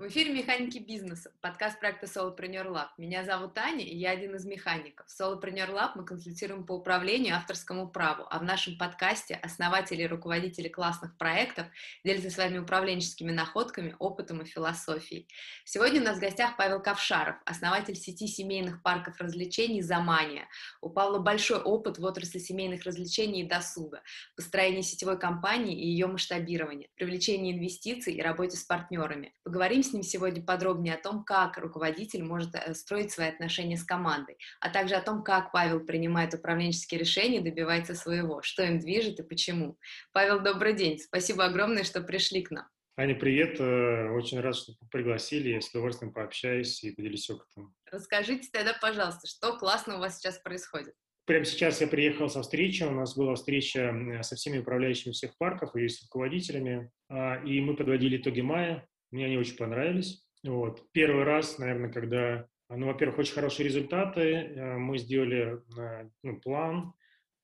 В эфире «Механики бизнеса», подкаст проекта Solopreneur Lab. Меня зовут Аня, и я один из механиков. В Solopreneur Lab мы консультируем по управлению авторскому праву, а в нашем подкасте основатели и руководители классных проектов делятся своими управленческими находками, опытом и философией. Сегодня у нас в гостях Павел Ковшаров, основатель сети семейных парков развлечений «Замания». У Павла большой опыт в отрасли семейных развлечений и досуга, построении сетевой компании и ее масштабирования, привлечении инвестиций и работе с партнерами. Поговорим с ним сегодня подробнее о том, как руководитель может э, строить свои отношения с командой, а также о том, как Павел принимает управленческие решения и добивается своего, что им движет и почему. Павел, добрый день. Спасибо огромное, что пришли к нам. Аня, привет. Э, очень рад, что пригласили. Я с удовольствием пообщаюсь и поделюсь опытом. Расскажите тогда, пожалуйста, что классно у вас сейчас происходит? Прямо сейчас я приехал со встречи. У нас была встреча со всеми управляющими всех парков и с руководителями. А, и мы подводили итоги мая. Мне они очень понравились. Вот. Первый раз, наверное, когда, ну, во-первых, очень хорошие результаты, э, мы сделали э, ну, план,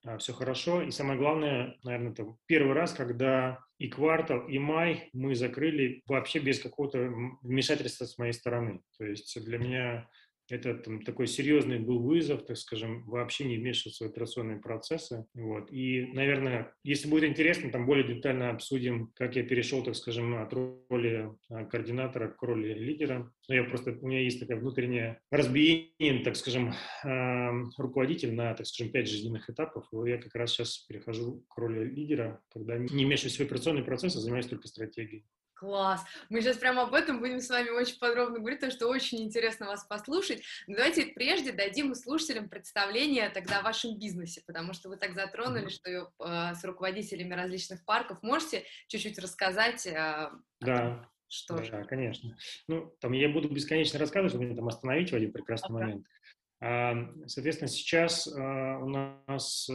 э, все хорошо. И самое главное, наверное, это первый раз, когда и квартал, и май мы закрыли вообще без какого-то вмешательства с моей стороны. То есть для меня это там, такой серьезный был вызов, так скажем, вообще не вмешиваться в операционные процессы. Вот. И, наверное, если будет интересно, там более детально обсудим, как я перешел, так скажем, от роли а, координатора к роли лидера. Но я просто, у меня есть такое внутреннее разбиение, так скажем, руководитель на, так скажем, пять жизненных этапов. Я как раз сейчас перехожу к роли лидера, когда не вмешиваюсь в операционный процесс, а занимаюсь только стратегией. Класс! Мы сейчас прямо об этом будем с вами очень подробно говорить, потому что очень интересно вас послушать. Но давайте прежде дадим слушателям представление тогда о вашем бизнесе, потому что вы так затронули, что э, с руководителями различных парков можете чуть-чуть рассказать? Э, да. Что да, же? конечно. Ну, там я буду бесконечно рассказывать, чтобы меня там остановить в один прекрасный ага. момент. Соответственно, сейчас а, у нас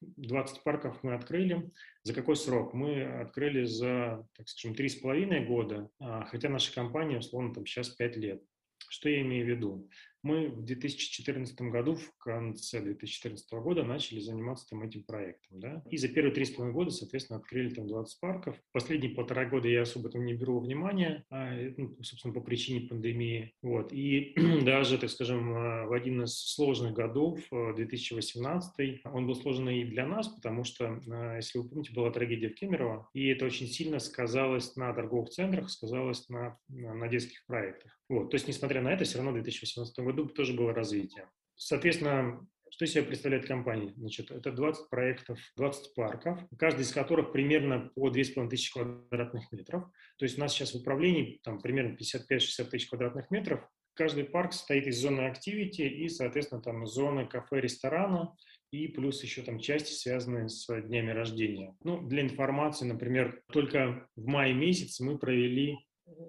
20 э, парков мы открыли. За какой срок? Мы открыли за, так скажем, три с половиной года, а, хотя наша компания, условно, там сейчас 5 лет. Что я имею в виду? Мы в 2014 году, в конце 2014 года, начали заниматься там этим проектом. Да? И за первые три с половиной года, соответственно, открыли там 20 парков. Последние полтора года я особо там не беру внимания, а, ну, собственно, по причине пандемии. Вот. И даже, так скажем, а, в один из сложных годов, 2018, а, он был сложный и для нас, потому что, если вы помните, была трагедия в Кемерово, и это очень сильно сказалось на торговых центрах, сказалось на, на детских проектах. Вот. То есть, несмотря на это, все равно в 2018 году тоже было развитие. Соответственно, что из себя представляет компания? Значит, это 20 проектов, 20 парков, каждый из которых примерно по 2500 квадратных метров. То есть у нас сейчас в управлении там, примерно 55-60 тысяч квадратных метров. Каждый парк состоит из зоны активити и, соответственно, там зоны кафе, ресторана и плюс еще там части, связанные с днями рождения. Ну, для информации, например, только в мае месяце мы провели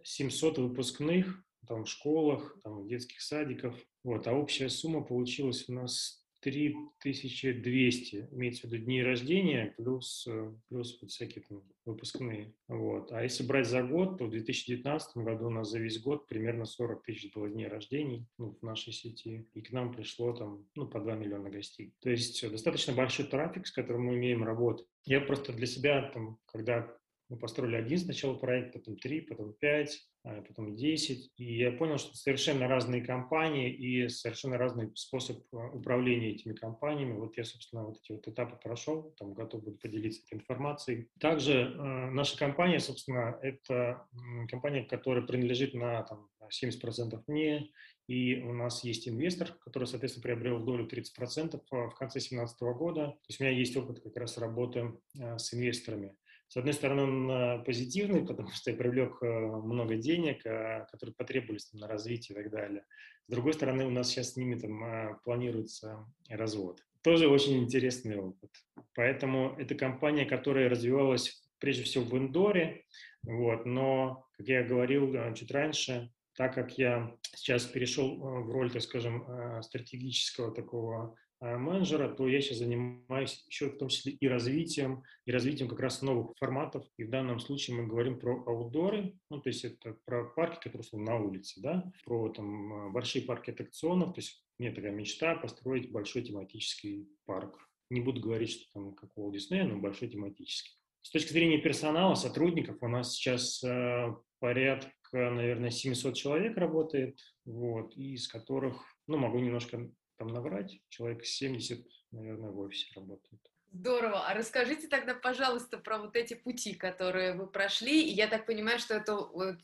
700 выпускных там, в школах, там, в детских садиках. Вот, а общая сумма получилась у нас 3200, имеется в виду дни рождения, плюс, э, плюс вот всякие там выпускные. Вот. А если брать за год, то в 2019 году у нас за весь год примерно 40 тысяч было дней рождений ну, в нашей сети, и к нам пришло там ну, по 2 миллиона гостей. То есть достаточно большой трафик, с которым мы умеем работать. Я просто для себя, там, когда мы построили один сначала проект, потом три, потом пять, потом 10. И я понял, что совершенно разные компании и совершенно разный способ а, управления этими компаниями. Вот я, собственно, вот эти вот этапы прошел, там готов буду поделиться этой информацией. Также э, наша компания, собственно, это компания, которая принадлежит на там, 70% мне, и у нас есть инвестор, который, соответственно, приобрел долю 30% в конце 2017 года. То есть у меня есть опыт как раз работы с инвесторами. С одной стороны, он э, позитивный, потому что я привлек э, много денег, э, которые потребовались на развитие и так далее. С другой стороны, у нас сейчас с ними там планируется развод. Тоже очень интересный опыт. Поэтому это компания, которая развивалась прежде всего в индоре, вот, но, как я говорил чуть раньше, так как я сейчас перешел в роль, так скажем, стратегического такого менеджера, то я сейчас занимаюсь еще в том числе и развитием, и развитием как раз новых форматов. И в данном случае мы говорим про аутдоры, ну, то есть это про парки, которые на улице, да, про там э, большие парки аттракционов, то есть у меня такая мечта построить большой тематический парк. Не буду говорить, что там как Walt Disney, но большой тематический. С точки зрения персонала, сотрудников, у нас сейчас э, порядка, наверное, 700 человек работает, вот, из которых, ну, могу немножко там наврать, человек 70, наверное, в офисе работает. Здорово. А расскажите тогда, пожалуйста, про вот эти пути, которые вы прошли. И я так понимаю, что это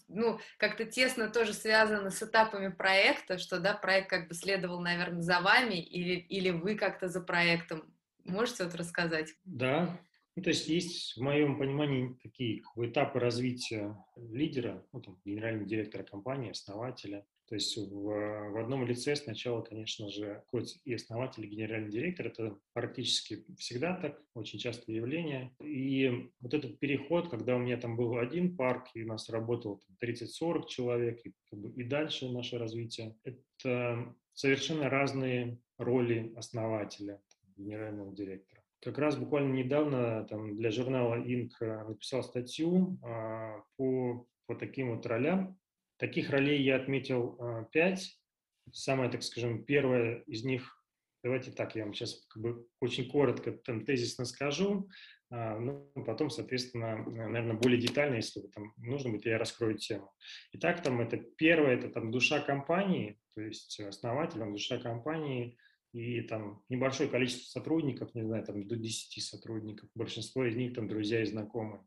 ну, как-то тесно тоже связано с этапами проекта, что да, проект как бы следовал, наверное, за вами, или, или вы как-то за проектом. Можете вот рассказать? Да, ну, то есть есть в моем понимании такие этапы развития лидера, ну, там, генерального директора компании, основателя. То есть в, в одном лице сначала, конечно же, хоть и основатель, и генеральный директор, это практически всегда так, очень частое явление. И вот этот переход, когда у меня там был один парк, и у нас работало 30-40 человек, и, и дальше наше развитие, это совершенно разные роли основателя, генерального директора. Как раз буквально недавно там, для журнала Inc. написал статью а, по, по таким вот ролям. Таких ролей я отметил а, пять. Самое, так скажем, первое из них, давайте так, я вам сейчас как бы очень коротко, там, тезисно скажу, а, ну, потом, соответственно, наверное, более детально, если там нужно будет, я раскрою тему. Итак, там это первое, это там душа компании, то есть основатель, он душа компании – и там небольшое количество сотрудников, не знаю, там до 10 сотрудников, большинство из них там друзья и знакомые.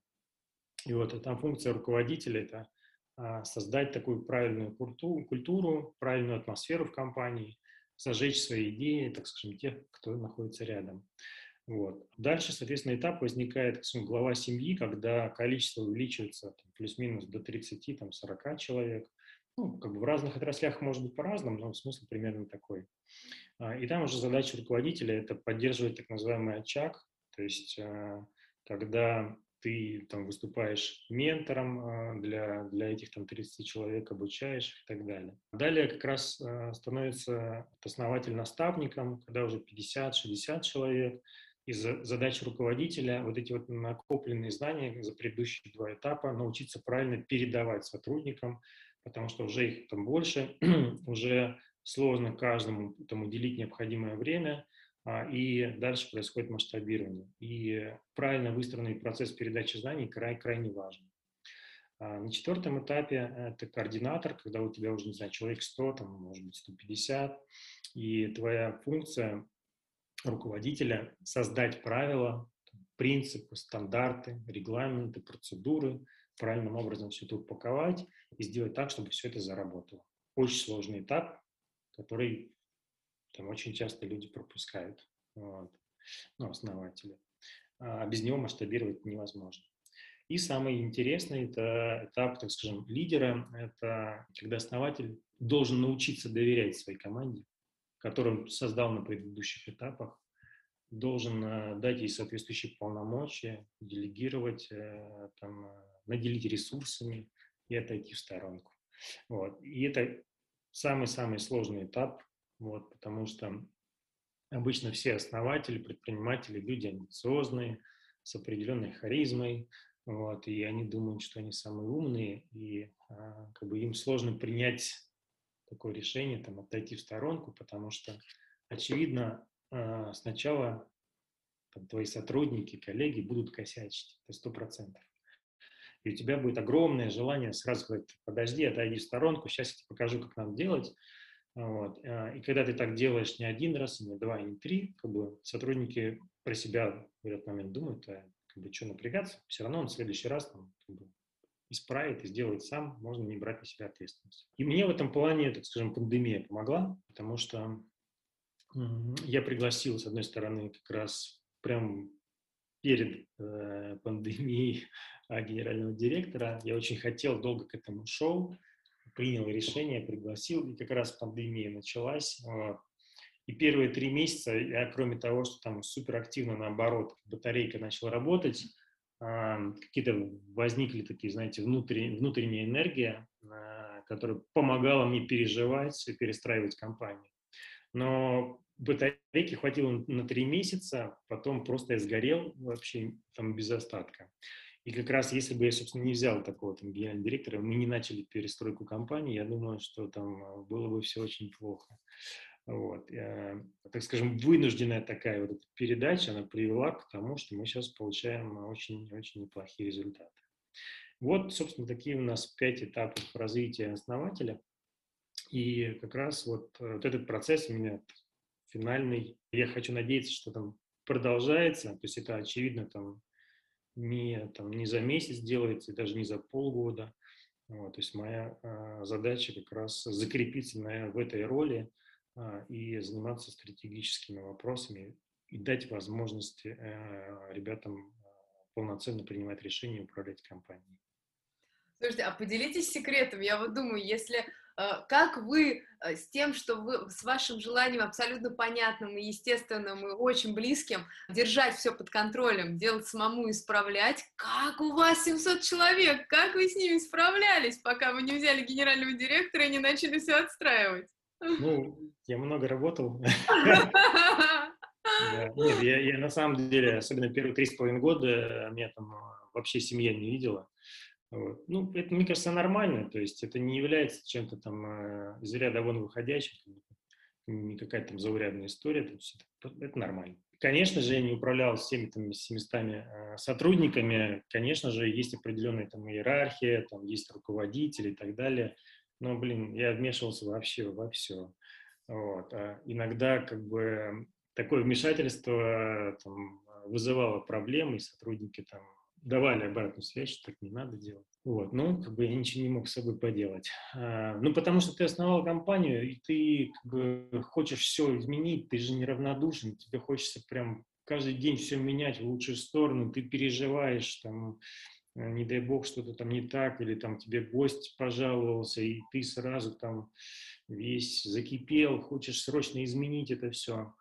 И вот там функция руководителя – это а, создать такую правильную культуру, культуру, правильную атмосферу в компании, зажечь свои идеи, так скажем, тех, кто находится рядом. Вот. Дальше, соответственно, этап возникает, как скажем, глава семьи, когда количество увеличивается плюс-минус до 30-40 человек. Ну, как бы в разных отраслях может быть по-разному, но смысл примерно такой. А, и там уже задача руководителя – это поддерживать так называемый очаг, то есть а, когда ты там выступаешь ментором а, для, для этих там 30 человек, обучаешь и так далее. Далее как раз становится основатель наставником, когда уже 50-60 человек, и задача руководителя вот эти вот накопленные знания за предыдущие два этапа научиться правильно передавать сотрудникам, потому что уже их там больше, уже сложно каждому там, уделить необходимое время, а, и дальше происходит масштабирование. И правильно выстроенный процесс передачи знаний край, крайне важен. А, на четвертом этапе это координатор, когда у тебя уже, не знаю, человек 100, там, может быть, 150, и твоя функция руководителя создать правила, принципы, стандарты, регламенты, процедуры, правильным образом все это упаковать и сделать так, чтобы все это заработало. Очень сложный этап, который там очень часто люди пропускают, вот, ну, основатели. А без него масштабировать невозможно. И самый интересный это этап, так скажем, лидера, это когда основатель должен научиться доверять своей команде, которую он создал на предыдущих этапах, должен э, дать ей соответствующие полномочия, делегировать, э, там, э, наделить ресурсами и отойти в сторонку. Вот. И это самый-самый сложный этап, вот, потому что обычно все основатели, предприниматели, люди амбициозные, с определенной харизмой, вот, и они думают, что они самые умные, и а, как бы им сложно принять такое решение, там, отойти в сторонку, потому что, очевидно, а, сначала там, твои сотрудники, коллеги будут косячить, это сто процентов и у тебя будет огромное желание сразу сказать, подожди, отойди в сторонку, сейчас я тебе покажу, как надо делать. Вот. А, и когда ты так делаешь не один раз, не два, не три, как бы сотрудники про себя в этот момент думают, а как бы что напрягаться, все равно он в следующий раз там, как бы, исправит и сделает сам, можно не брать на себя ответственность. И мне в этом плане, так скажем, пандемия помогла, потому что я пригласил, с одной стороны, как раз прям перед э, пандемией а, генерального директора. Я очень хотел, долго к этому шел, принял решение, пригласил, и как раз пандемия началась. Вот. И первые три месяца я, кроме того, что там суперактивно, наоборот, батарейка начала работать, а, какие-то возникли такие, знаете, внутренняя, внутренняя энергия, а, которая помогала мне переживать и перестраивать компанию. Но батарейки хватило на три месяца, потом просто я сгорел вообще там без остатка. И как раз если бы я, собственно, не взял такого там генерального директора, мы не начали перестройку компании, я думаю, что там а, было бы все очень плохо. Вот. Э, так скажем, вынужденная такая вот передача, она привела к тому, что мы сейчас получаем очень-очень неплохие результаты. Вот, собственно, такие у нас пять этапов развития основателя. И как раз вот, э, вот этот процесс меня финальный. Я хочу надеяться, что там продолжается. То есть это очевидно там не, там, не за месяц делается, даже не за полгода. Вот, то есть моя э, задача как раз закрепиться на, в этой роли – а, и заниматься стратегическими вопросами и дать возможность э, ребятам полноценно принимать решения и управлять компанией. Слушайте, а поделитесь секретом. Я вот думаю, если э, как вы э, с тем, что вы с вашим желанием абсолютно понятным и естественным и очень близким держать все под контролем, делать самому исправлять, как у вас 700 человек, как вы с ними справлялись, пока вы не взяли генерального директора и не начали все отстраивать? Ну, я много работал. Нет, я, на самом деле, особенно первые три с половиной года, меня там вообще семья не видела. Вот. Ну, это, мне кажется, нормально, то есть это не является чем-то там э, из ряда вон выходящим, не какая-то там заурядная история, то есть это, это нормально. Конечно же, я не управлял всеми там 700 э, сотрудниками, конечно же, есть определенная там иерархия, там есть руководители и так далее – но, блин, я вмешивался вообще во все. Вот. А иногда как бы такое вмешательство там, вызывало проблемы, и сотрудники там давали обратную связь, что так не надо делать. Вот, ну, как бы я ничего не мог с собой поделать. А, ну, потому что ты основал компанию, и ты как бы хочешь все изменить, ты же неравнодушен, тебе хочется прям каждый день все менять в лучшую сторону, ты переживаешь, там, Э, не дай бог, что-то там не так, или там тебе гость пожаловался, и ты сразу там весь закипел, хочешь срочно изменить это все.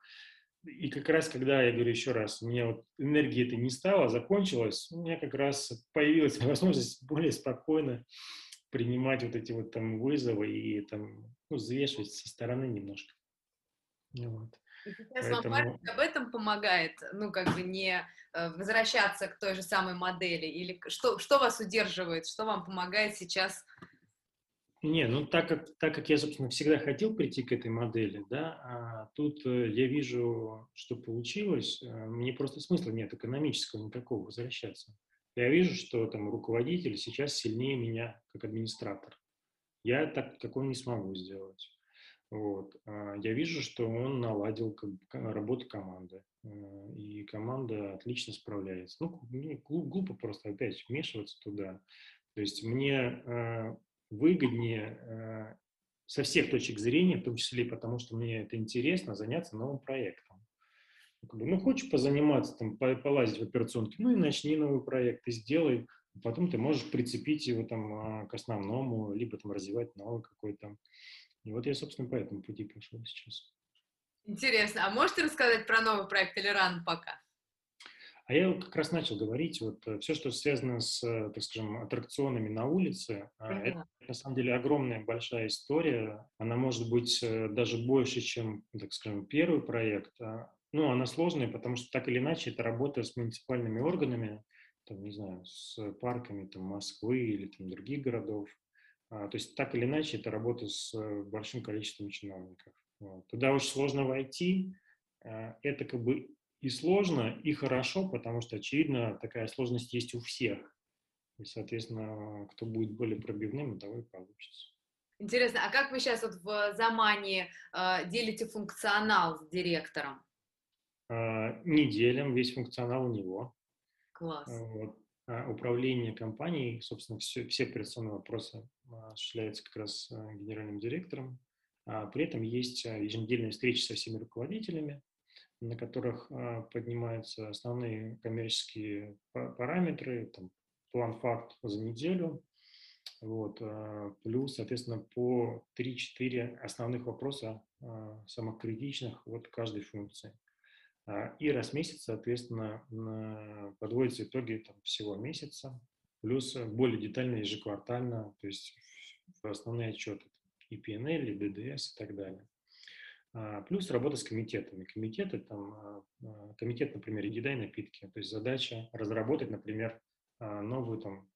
И как раз, когда, я говорю еще раз, у меня вот энергии это не стало, закончилось, у меня как раз появилась возможность более спокойно принимать вот эти вот там вызовы и там, ну, взвешивать со стороны немножко. Вот. И сейчас Поэтому... вам об этом помогает, ну, как бы не э, возвращаться к той же самой модели? Или что, что вас удерживает, что вам помогает сейчас? Не, ну так как, так как я, собственно, всегда хотел прийти к этой модели, да, а тут э, я вижу, что получилось, э, мне просто смысла нет экономического никакого возвращаться. Я вижу, что там руководитель сейчас сильнее меня как администратор. Я так такого не смогу сделать. Вот. А я вижу, что он наладил работу команды, э, и команда отлично справляется. Ну, глупо просто опять вмешиваться туда. То есть мне выгоднее э, со всех точек зрения, в том числе потому, что мне это интересно, заняться новым проектом. Ну, хочешь позаниматься, там, полазить в операционке, ну и начни новый проект, и сделай. Потом ты можешь прицепить его там а, к основному, либо там развивать новый какой-то. И вот я, собственно, по этому пути пошел сейчас. Интересно. А можете рассказать про новый проект или рано пока? А я как раз начал говорить, вот э, все, что связано с, э, так скажем, аттракционами на улице, mm-hmm. это на самом деле огромная большая история. Она может быть э, даже больше, чем, так скажем, первый проект. А, ну, она сложная, потому что так или иначе это работа с муниципальными органами, там, не знаю, с парками там, Москвы или там, других городов. А, то есть так или иначе это работа с большим количеством чиновников. Вот. Туда очень сложно войти. А, это как бы и сложно, и хорошо, потому что, очевидно, такая сложность есть у всех. И, соответственно, кто будет более пробивным, того и получится. Интересно, а как вы сейчас вот в Замане э, делите функционал с директором? Э, не делим, весь функционал у него. Класс. Вот. А управление компанией, собственно, все, все операционные вопросы осуществляются как раз а, генеральным директором. А при этом есть а, еженедельные встречи со всеми руководителями, на которых поднимаются основные коммерческие параметры, там, план факт за неделю, вот, плюс, соответственно, по 3-4 основных вопроса, самых критичных от каждой функции. А, и раз в месяц, соответственно, подводятся итоги там, всего месяца, плюс более детально ежеквартально, то есть основные отчеты и PNL, и ДДС и так далее. А, плюс работа с комитетами. Комитеты, там, а, комитет, например, еда и напитки. То есть задача разработать, например, новую там,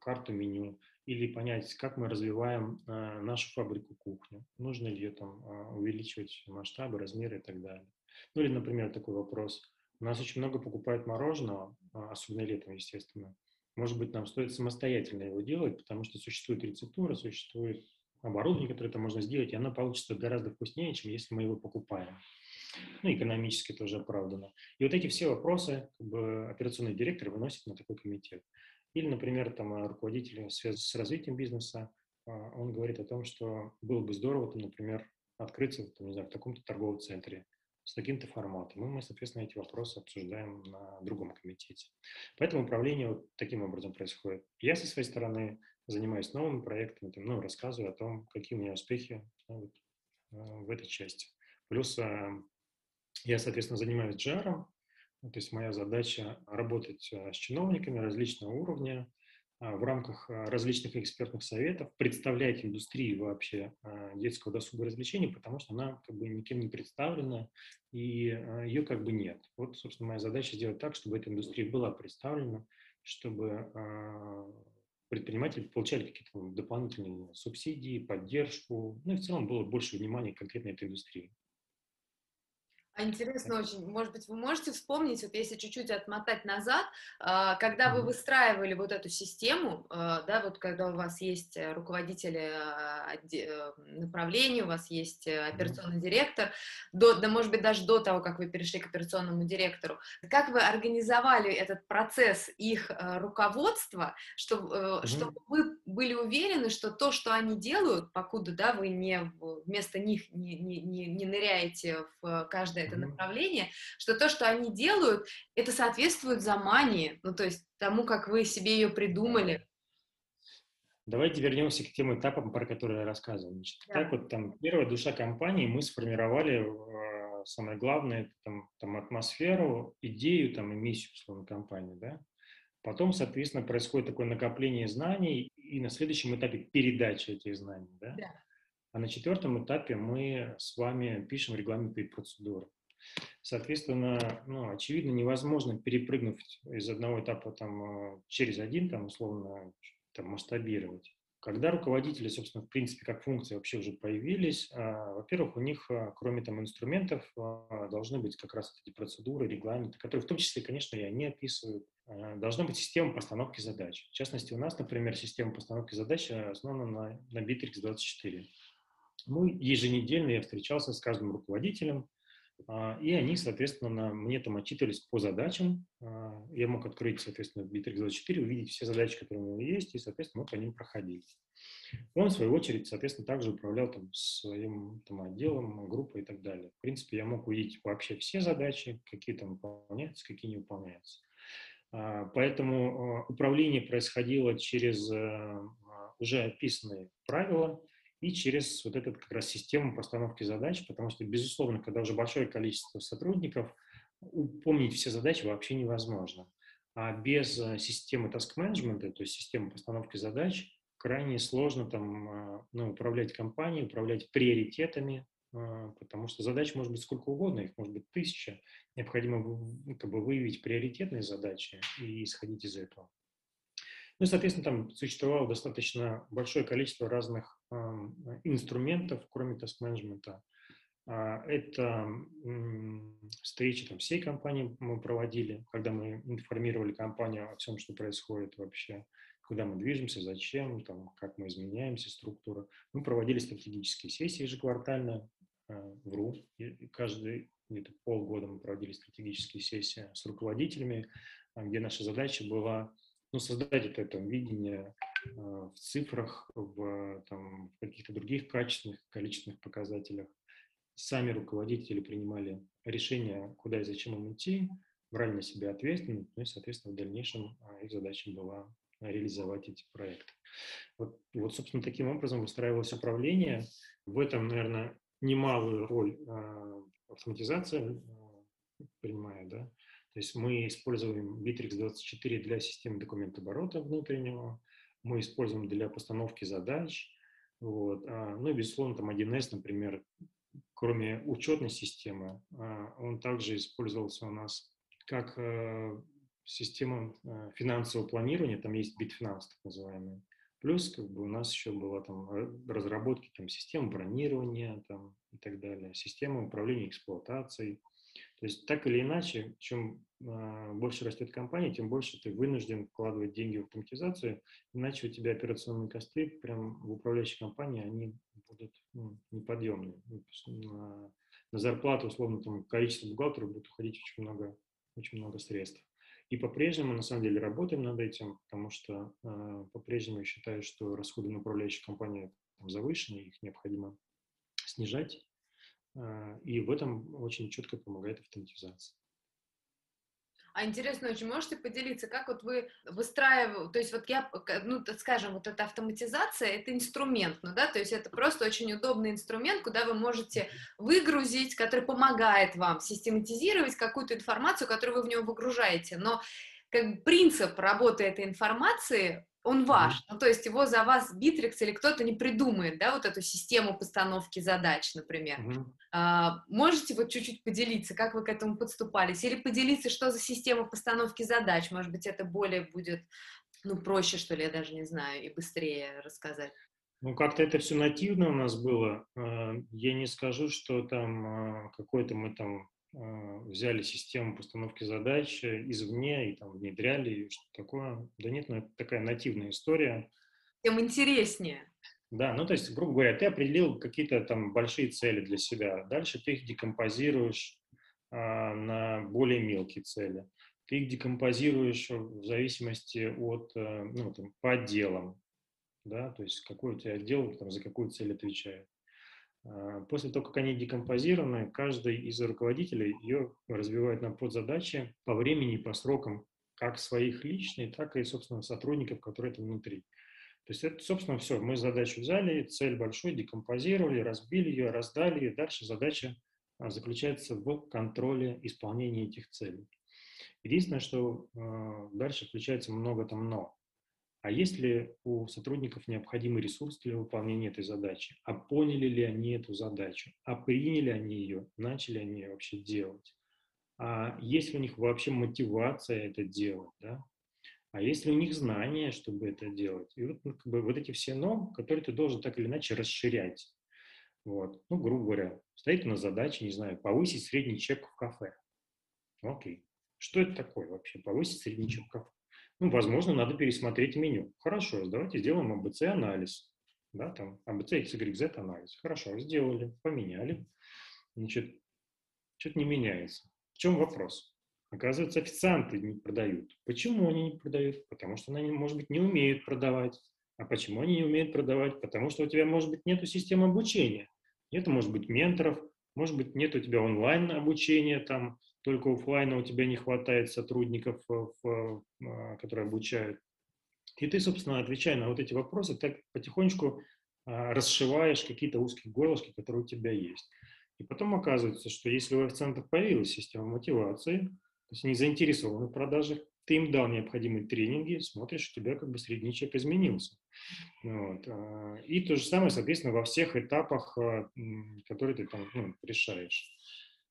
карту меню или понять, как мы развиваем нашу фабрику кухню, нужно ли ее там увеличивать масштабы, размеры и так далее. Ну или, например, такой вопрос. У нас очень много покупают мороженого, особенно летом, естественно. Может быть, нам стоит самостоятельно его делать, потому что существует рецептура, существует оборудование, которое это можно сделать, и оно получится гораздо вкуснее, чем если мы его покупаем. Ну, экономически тоже оправдано. И вот эти все вопросы как бы, операционный директор выносит на такой комитет. Или, например, там, руководитель связан с развитием бизнеса, а, он говорит о том, что было бы здорово, там, например, открыться там, не знаю, в таком-то торговом центре с таким-то форматом. И мы, соответственно, эти вопросы обсуждаем на другом комитете. Поэтому управление вот таким образом происходит. Я со своей стороны занимаюсь новыми проектами, там, ну, рассказываю о том, какие у меня успехи ну, вот, э, в этой части. Плюс э, я, соответственно, занимаюсь джаром, то есть моя задача работать э, с чиновниками различного уровня, в рамках различных экспертных советов представлять индустрии вообще детского досуга и развлечений, потому что она как бы никем не представлена и ее как бы нет. Вот, собственно, моя задача сделать так, чтобы эта индустрия была представлена, чтобы предприниматели получали какие-то дополнительные субсидии, поддержку, ну и в целом было больше внимания конкретно этой индустрии. А интересно очень, может быть, вы можете вспомнить, вот если чуть-чуть отмотать назад, а, когда вы выстраивали вот эту систему, а, да, вот когда у вас есть э, руководители э, направления, у вас есть э, операционный директор, до, да, может быть, даже до того, как вы перешли к операционному директору, как вы организовали этот процесс их руководства, чтобы, чтобы вы были уверены, что то, что они делают, покуда, да, вы не вместо них не, не, не, не ныряете в каждое это направление, что то, что они делают, это соответствует замании, ну, то есть тому, как вы себе ее придумали. Давайте вернемся к тем этапам, про которые я рассказывал. Значит, да. Так вот, там, первая душа компании мы сформировали, э, самое главное, там, там, атмосферу, идею, там, и миссию, условно, компании, да. Потом, соответственно, происходит такое накопление знаний, и на следующем этапе передача этих знаний, да. да. А на четвертом этапе мы с вами пишем регламенты и процедуры. Соответственно, ну, очевидно, невозможно перепрыгнуть из одного этапа там, э, через один, там, условно, там, масштабировать. Когда руководители, собственно, в принципе, как функции вообще уже появились, а, во-первых, у них, а, кроме там инструментов, а, должны быть как раз эти процедуры, регламенты, которые в том числе, конечно, и они описывают. Должна быть система постановки задач. В частности, у нас, например, система постановки задач основана на, на Bittrex 24. Ну, еженедельно я встречался с каждым руководителем, а, и они, соответственно, мне там отчитывались по задачам. А, я мог открыть, соответственно, Bittrex 24, увидеть все задачи, которые у него есть, и, соответственно, мы по ним проходили. Он, в свою очередь, соответственно, также управлял там, своим там, отделом, группой и так далее. В принципе, я мог увидеть вообще все задачи, какие там выполняются, какие не выполняются. А, поэтому управление происходило через уже описанные правила, и через вот эту как раз систему постановки задач, потому что, безусловно, когда уже большое количество сотрудников, упомнить все задачи вообще невозможно. А без э, системы task-менеджмента, то есть системы постановки задач, крайне сложно там, а, ну, управлять компанией, управлять приоритетами, а, потому что задач может быть сколько угодно, их может быть тысяча. Необходимо как бы, выявить приоритетные задачи и исходить из этого. Ну, соответственно, там существовало достаточно большое количество разных э, инструментов, кроме таsk-менеджмента. Э, это встречи там, всей компании мы проводили, когда мы информировали компанию о всем, что происходит вообще, куда мы движемся, зачем, там, как мы изменяемся, структура. Мы проводили стратегические сессии ежеквартально, э, вру, каждый где-то полгода мы проводили стратегические сессии с руководителями, где наша задача была ну, создать это, это видение э, в цифрах, в, там, в каких-то других качественных, количественных показателях. Сами руководители принимали решение, куда и зачем им идти, брали на себя ответственность, ну и, соответственно, в дальнейшем э, их задача была реализовать эти проекты. Вот, вот, собственно, таким образом выстраивалось управление. В этом, наверное, немалую роль э, автоматизация принимает, да, то есть мы используем Bittrex 24 для системы документооборота внутреннего, мы используем для постановки задач. Вот. А, ну и, безусловно, там 1С, например, кроме учетной системы, а, он также использовался у нас как э, система э, финансового планирования, там есть Bitfinance так называемый. Плюс как бы у нас еще была там разработки там систем бронирования там и так далее, система управления эксплуатацией. То есть так или иначе, чем э, больше растет компания, тем больше ты вынужден вкладывать деньги в автоматизацию, иначе у тебя операционные косты прям в управляющей компании, они будут ну, неподъемные. На, на зарплату, условно, там, количество бухгалтеров будет уходить очень много, очень много средств. И по-прежнему, на самом деле, работаем над этим, потому что э, по-прежнему я считаю, что расходы на управляющие компании там, завышены, их необходимо снижать. Э, и в этом очень четко помогает автоматизация. А интересно очень, можете поделиться, как вот вы выстраиваете, то есть вот я, ну, скажем, вот эта автоматизация, это инструмент, ну, да, то есть это просто очень удобный инструмент, куда вы можете выгрузить, который помогает вам систематизировать какую-то информацию, которую вы в него выгружаете, но как принцип работы этой информации, он ваш, ну, то есть его за вас Битрикс или кто-то не придумает, да, вот эту систему постановки задач, например. Mm-hmm. А, можете вот чуть-чуть поделиться, как вы к этому подступались, или поделиться, что за система постановки задач, может быть, это более будет, ну, проще, что ли, я даже не знаю, и быстрее рассказать. Ну, как-то это все нативно у нас было. А, я не скажу, что там а, какой-то мы там взяли систему постановки задач извне и там внедряли, и что такое. Да нет, ну это такая нативная история. Тем интереснее. Да, ну то есть, грубо говоря, ты определил какие-то там большие цели для себя, дальше ты их декомпозируешь а, на более мелкие цели. Ты их декомпозируешь в зависимости от, э, ну, там, по отделам, да, то есть какой у тебя отдел там, за какую цель отвечает. А, после того, как они декомпозированы, каждый из руководителей ее развивает на подзадачи по времени и по срокам, как своих личных, так и, собственно, сотрудников, которые там внутри. То есть это, собственно, все. Мы задачу взяли, цель большой, декомпозировали, разбили ее, раздали, и дальше задача а, заключается в контроле исполнения этих целей. Единственное, что э, дальше включается много там но. А есть ли у сотрудников необходимый ресурс для выполнения этой задачи? А поняли ли они эту задачу? А приняли они ее? Начали они ее вообще делать? А есть ли у них вообще мотивация это делать? Да? А есть ли у них знания, чтобы это делать? И вот, ну, как бы, вот эти все «но», которые ты должен так или иначе расширять. Вот. Ну, грубо говоря, стоит на задаче, не знаю, повысить средний чек в кафе. Окей. Что это такое вообще, повысить средний чек в кафе? Ну, возможно, надо пересмотреть меню. Хорошо, давайте сделаем АБЦ-анализ. Да, там АБЦ, XYZ анализ. Хорошо, сделали, поменяли. Значит, что-то не меняется. В чем вопрос? Оказывается, официанты не продают. Почему они не продают? Потому что они, может быть, не умеют продавать. А почему они не умеют продавать? Потому что у тебя, может быть, нет системы обучения. Это может быть менторов, может быть, нет у тебя онлайн обучения, там только офлайна у тебя не хватает сотрудников, в, а, которые обучают. И ты, собственно, отвечая на вот эти вопросы, так потихонечку а, расшиваешь какие-то узкие горлышки, которые у тебя есть. И потом оказывается, что если у акцентов появилась система мотивации, то есть они заинтересованы в продажах, ты им дал необходимые тренинги, смотришь, у тебя как бы средний чек изменился. Вот. И то же самое, соответственно, во всех этапах, которые ты там ну, решаешь.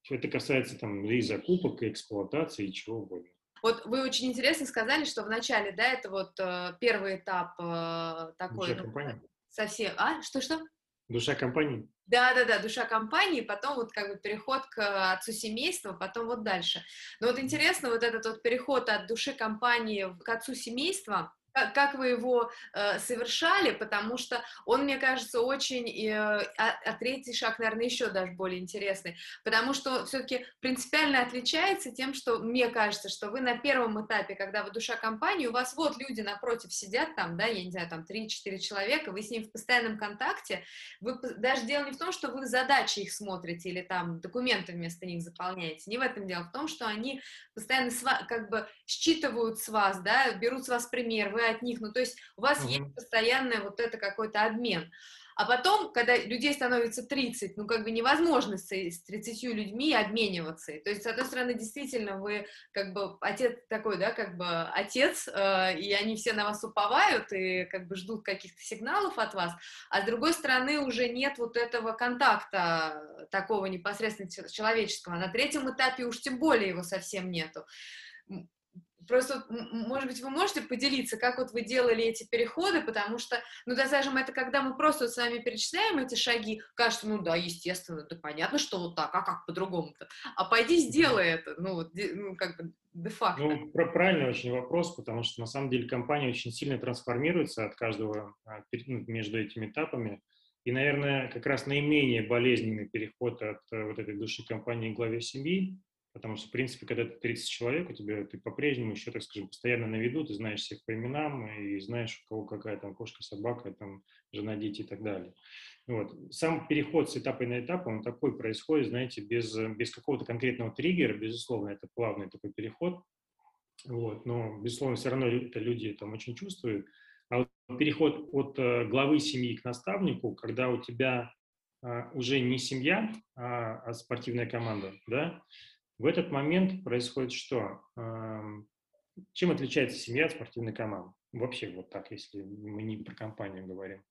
Это касается там и закупок, и эксплуатации, и чего угодно. Вот вы очень интересно сказали, что в начале, да, это вот э, первый этап э, такой. Душа ну, компании. Совсем. А, что-что? Душа компании. Да, да, да, душа компании, потом вот как бы переход к отцу семейства, потом вот дальше. Но вот интересно, вот этот вот переход от души компании к отцу семейства, как, как вы его э, совершали, потому что он, мне кажется, очень, э, а, а третий шаг, наверное, еще даже более интересный, потому что все-таки принципиально отличается тем, что мне кажется, что вы на первом этапе, когда вы душа компании, у вас вот люди напротив сидят там, да, я не знаю, там 3-4 человека, вы с ним в постоянном контакте, вы даже дело не в том, что вы задачи их смотрите или там документы вместо них заполняете, не в этом дело, в том, что они постоянно как бы считывают с вас, да, берут с вас пример, вы от них, ну, то есть у вас mm-hmm. есть постоянный вот это какой-то обмен. А потом, когда людей становится 30, ну, как бы невозможно с, с 30 людьми обмениваться. То есть, с одной стороны, действительно, вы как бы отец такой, да, как бы отец, э, и они все на вас уповают и как бы ждут каких-то сигналов от вас, а с другой стороны уже нет вот этого контакта такого непосредственно человеческого. На третьем этапе уж тем более его совсем нету Просто, может быть, вы можете поделиться, как вот вы делали эти переходы, потому что, ну, да, скажем, это когда мы просто вот с вами перечисляем эти шаги, кажется, ну, да, естественно, да, понятно, что вот так, а как по-другому-то? А пойди сделай это, ну, вот, ну, как бы, де-факто. Ну, правильный очень вопрос, потому что, на самом деле, компания очень сильно трансформируется от каждого, а, ну, между этими этапами, и, наверное, как раз наименее болезненный переход от э, вот этой души компании к главе семьи, Потому что, в принципе, когда ты 30 человек, у тебя ты по-прежнему еще, так скажем, постоянно на виду, ты знаешь всех по именам и знаешь, у кого какая там кошка, собака, там, жена, дети и так далее. Вот. Сам переход с этапа на этап, он такой происходит, знаете, без, без какого-то конкретного триггера, безусловно, это плавный такой переход, вот, но, безусловно, все равно это люди там очень чувствуют. А вот переход от э, главы семьи к наставнику, когда у тебя а, уже не семья, а, а спортивная команда, да, в этот момент происходит что? Чем отличается семья от спортивной команды? Вообще вот так, если мы не про компанию говорим.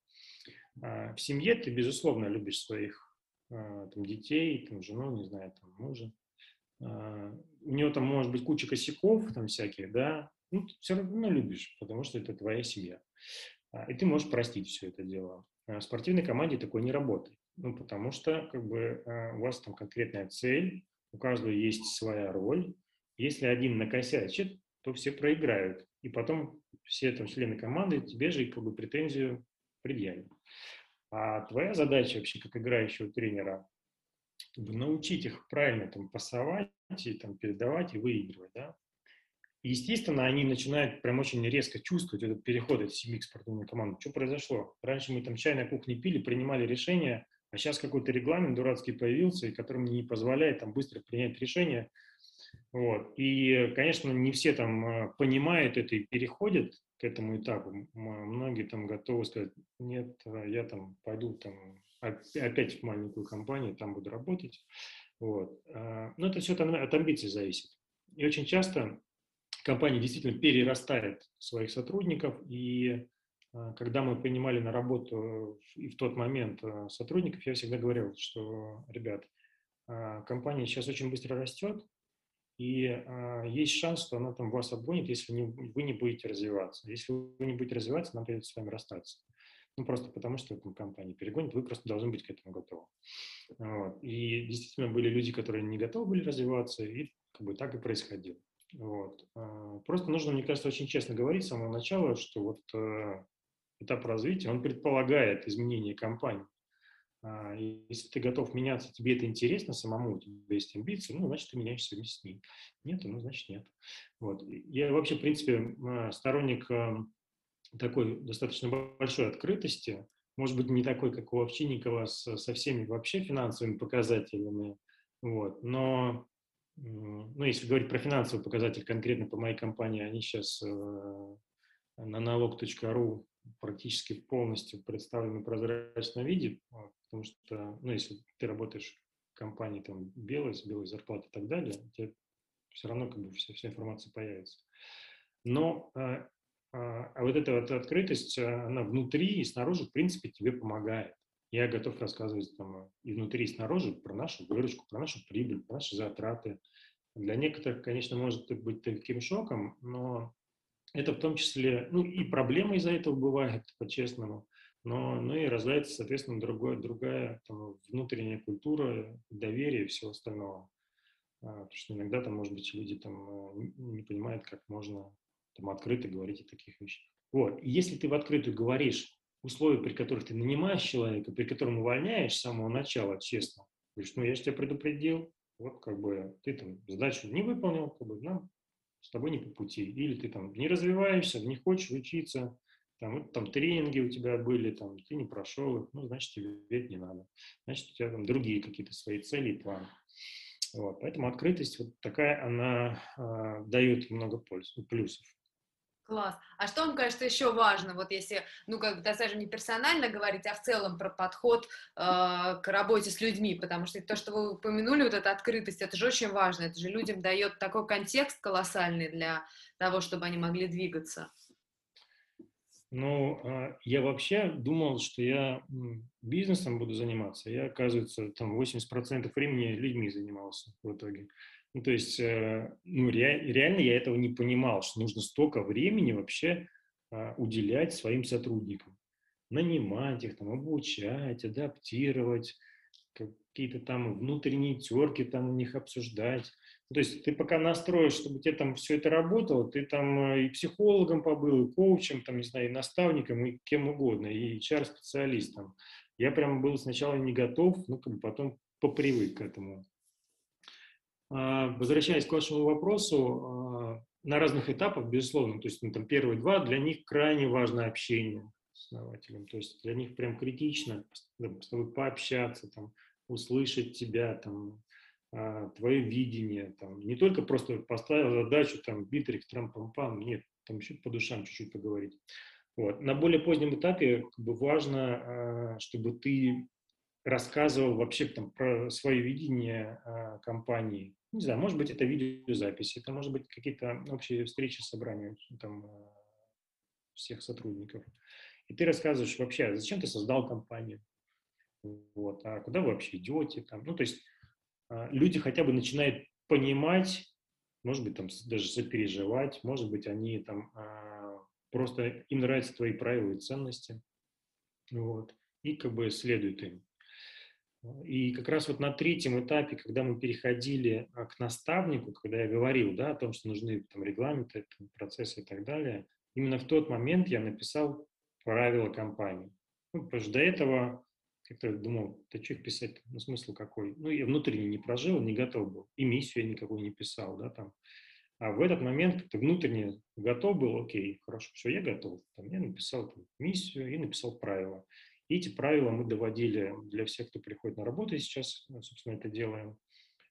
А, в семье ты, безусловно, любишь своих а, там, детей, там, жену, не знаю, там, мужа. А, у него там может быть куча косяков там всяких, да, ну, ты все равно любишь, потому что это твоя семья. И ты можешь простить все это дело. В спортивной команде такое не работает. Ну, потому что как бы, у вас там конкретная цель, у каждого есть своя роль. Если один накосячит, то все проиграют. И потом все там члены команды тебе же как бы претензию предъявят. А твоя задача вообще как играющего тренера научить их правильно там пасовать и там передавать и выигрывать, да. И, естественно, они начинают прям очень резко чувствовать этот переход от семьи к спортивной команде. Что произошло? Раньше мы там чай на кухне пили, принимали решения, а сейчас какой-то регламент дурацкий появился, и мне не позволяет там быстро принять решение. Вот. И, конечно, не все там э, понимают это и переходят к этому этапу. Многие там готовы сказать, нет, э, я там пойду там опять в маленькую компанию, там буду работать. Вот. А, но это все там от амбиций зависит. И очень часто компания действительно перерастает своих сотрудников, и а, когда мы принимали на работу и в тот момент а, сотрудников, я всегда говорил, что, ребят, а, компания сейчас очень быстро растет, и есть шанс, что она там вас обгонит, если вы не будете развиваться. Если вы не будете развиваться, нам придется с вами расстаться. Ну, просто потому, что там компания перегонит, вы просто должны быть к этому готовы. Вот. И действительно были люди, которые не готовы были развиваться, и как бы так и происходило. Вот. Просто нужно, мне кажется, очень честно говорить с самого начала, что вот этап развития, он предполагает изменение компании. А, если ты готов меняться, тебе это интересно самому, у тебя есть амбиции, ну, значит, ты меняешься вместе с ней. Нет, ну, значит, нет. Вот. Я вообще, в принципе, а, сторонник а, такой достаточно большой открытости, может быть, не такой, как у Овчинникова, с, со всеми вообще финансовыми показателями, вот, но ну, если говорить про финансовый показатель конкретно по моей компании, они сейчас на налог.ру практически полностью представлены в прозрачном виде, потому что, ну, если ты работаешь в компании там белой, с белой зарплатой и так далее, тебе все равно как бы вся, вся информация появится. Но а, а, а вот эта вот открытость, а, она внутри и снаружи, в принципе, тебе помогает. Я готов рассказывать там и внутри, и снаружи про нашу выручку, про нашу прибыль, про наши затраты. Для некоторых, конечно, может быть таким шоком, но это в том числе, ну и проблемы из-за этого бывает, по-честному, но ну и рождается, соответственно, другое, другая там, внутренняя культура, доверие и всего остального. А, потому что иногда там, может быть, люди там э, не понимают, как можно там открыто говорить о таких вещах. Вот. И если ты в открытую говоришь условия, при которых ты нанимаешь человека, при котором увольняешь с самого начала, честно, говоришь, ну я же тебя предупредил, вот как бы ты там задачу не выполнил, как бы нам с тобой не по пути. Или ты там не развиваешься, не хочешь учиться, там, там тренинги у тебя были, там, ты не прошел их, ну, значит, тебе это не надо. Значит, у тебя там другие какие-то свои цели и планы. Вот, поэтому открытость вот такая, она э, дает много польз, плюсов. Класс. А что вам кажется еще важно, вот если, ну, как бы даже не персонально говорить, а в целом про подход э, к работе с людьми, потому что то, что вы упомянули, вот эта открытость, это же очень важно, это же людям дает такой контекст колоссальный для того, чтобы они могли двигаться. Ну, а, я вообще думал, что я бизнесом буду заниматься. Я, оказывается, там 80% времени людьми занимался в итоге. Ну, то есть, э, ну, ре, реально я этого не понимал, что нужно столько времени вообще а, уделять своим сотрудникам. Нанимать их, там, обучать, адаптировать, какие-то там внутренние терки там у них обсуждать. То есть ты пока настроишь, чтобы тебе там все это работало, ты там э, и психологом побыл, и коучем, там, не знаю, и наставником, и кем угодно, и HR-специалистом. Я прям был сначала не готов, ну, как бы потом попривык к этому. А, возвращаясь к вашему вопросу, а, на разных этапах, безусловно, то есть ну, там первые два, для них крайне важно общение с основателем, то есть для них прям критично с тобой пообщаться, там, услышать тебя, там, а, твое видение, там, не только просто поставил задачу, там, битрикс, трам-пам-пам, нет, там еще по душам чуть-чуть поговорить. Вот. На более позднем этапе как бы, важно, чтобы ты рассказывал вообще там, про свое видение компании. Не знаю, может быть, это видеозаписи, это может быть какие-то общие встречи, собрания там, всех сотрудников. И ты рассказываешь вообще, зачем ты создал компанию, вот, а куда вы вообще идете, там, ну, то есть а, люди хотя бы начинают понимать, может быть, там даже сопереживать, может быть, они там а, просто им нравятся твои правила и ценности, вот, и как бы следуют им. И как раз вот на третьем этапе, когда мы переходили а, к наставнику, когда я говорил да, о том, что нужны там, регламенты, процессы и так далее, именно в тот момент я написал правила компании. Ну, потому что до этого как-то думал, да что их писать, ну смысл какой? Ну, я внутренне не прожил, не готов был. И миссию я никакой не писал, да, там. А в этот момент как-то внутренне готов был, окей, хорошо, все, я готов. Там, я написал там, миссию и написал правила. И эти правила мы доводили для всех, кто приходит на работу, и сейчас, ну, собственно, это делаем.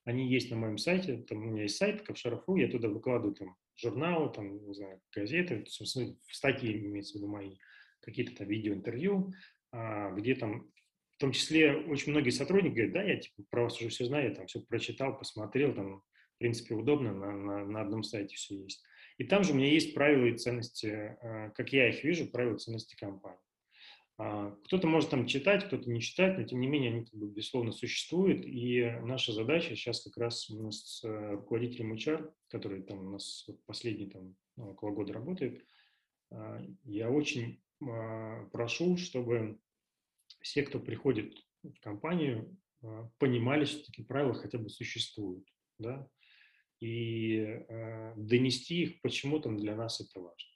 Они есть на моем сайте, там у меня есть сайт Ковшаров.ру, я туда выкладываю там журналы, там, не знаю, газеты, собственно, статьи имеется в виду мои, какие-то там видеоинтервью, а, где там в том числе очень многие сотрудники говорят, да, я типа про вас уже все знаю, я там все прочитал, посмотрел, там, в принципе, удобно, на, на, на одном сайте все есть. И там же у меня есть правила и ценности, э, как я их вижу, правила и ценности компании. А, кто-то может там читать, кто-то не читать, но тем не менее они, как бы, безусловно, существуют. И наша задача сейчас как раз у нас с э, руководителем HR, который там у нас последний там ну, около года работает, а, я очень а, прошу, чтобы все, кто приходит в компанию, понимали, что такие правила хотя бы существуют, да, и донести их, почему там для нас это важно.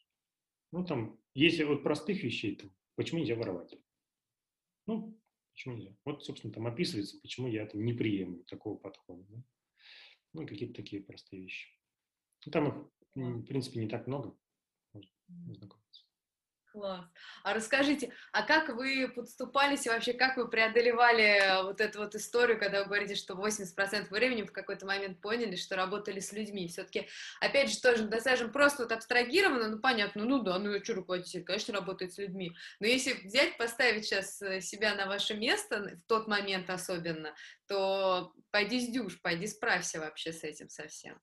Ну, там, если от простых вещей, там, почему нельзя воровать? Ну, почему нельзя? Вот, собственно, там описывается, почему я там не приемлю такого подхода. Да? Ну, какие-то такие простые вещи. Ну, там их, в принципе, не так много. Можно знакомиться. Класс. А расскажите, а как вы подступались и вообще как вы преодолевали вот эту вот историю, когда вы говорите, что 80% времени в какой-то момент поняли, что работали с людьми? Все-таки, опять же, тоже достаточно просто вот абстрагировано, ну понятно, ну да, ну я что, руководитель, конечно, работает с людьми. Но если взять, поставить сейчас э, себя на ваше место, в тот момент особенно, то пойди сдюжь, пойди справься вообще с этим совсем.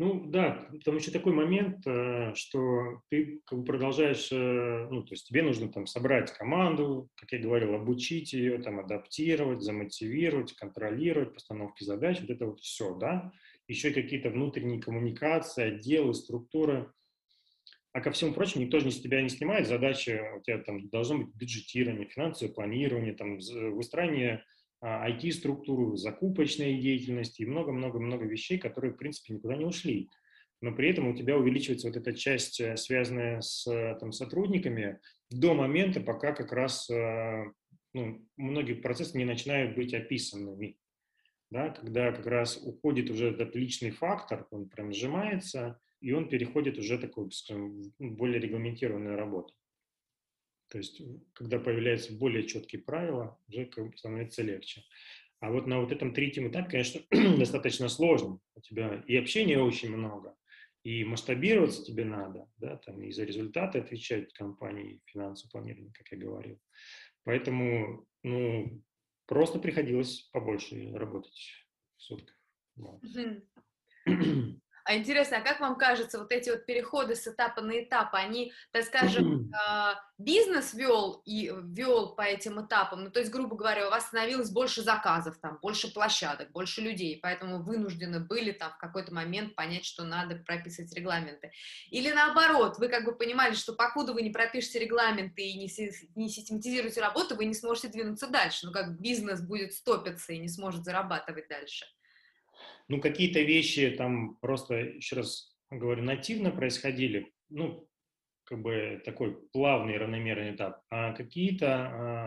Ну да, там еще такой момент, э, что ты как бы продолжаешь, э, ну то есть тебе нужно там собрать команду, как я говорил, обучить ее, там адаптировать, замотивировать, контролировать постановки задач, вот это вот все, да. Еще какие-то внутренние коммуникации, отделы, структуры. А ко всему прочему, никто же с тебя не снимает задачи, у тебя там должно быть бюджетирование, финансовое планирование, там выстраивание IT-структуру, а, закупочной деятельности и много-много-много вещей, которые, в принципе, никуда не ушли. Но при этом у тебя увеличивается вот эта часть, э, связанная с там, сотрудниками, до момента, пока как раз э, ну, многие процессы не начинают быть описанными. Да, когда как раз уходит уже этот личный фактор, он прям сжимается, и он переходит уже такую, скажем, более регламентированную работу. То есть, когда появляются более четкие правила, уже становится легче. А вот на вот этом третьем этапе, конечно, достаточно сложно. У тебя и общения очень много, и масштабироваться тебе надо, да, там и за результаты отвечать компании, финансовое планирование, как я говорил. Поэтому, ну, просто приходилось побольше работать в сутках. Вот. А интересно, а как вам кажется, вот эти вот переходы с этапа на этап, они, так скажем, а, бизнес вел и вел по этим этапам, ну, то есть, грубо говоря, у вас становилось больше заказов, там, больше площадок, больше людей, поэтому вынуждены были там в какой-то момент понять, что надо прописывать регламенты. Или наоборот, вы как бы понимали, что покуда вы не пропишете регламенты и не, не систематизируете работу, вы не сможете двинуться дальше, ну, как бизнес будет стопиться и не сможет зарабатывать дальше. Ну, какие-то вещи там просто, еще раз говорю, нативно происходили, ну, как бы такой плавный равномерный этап, а какие-то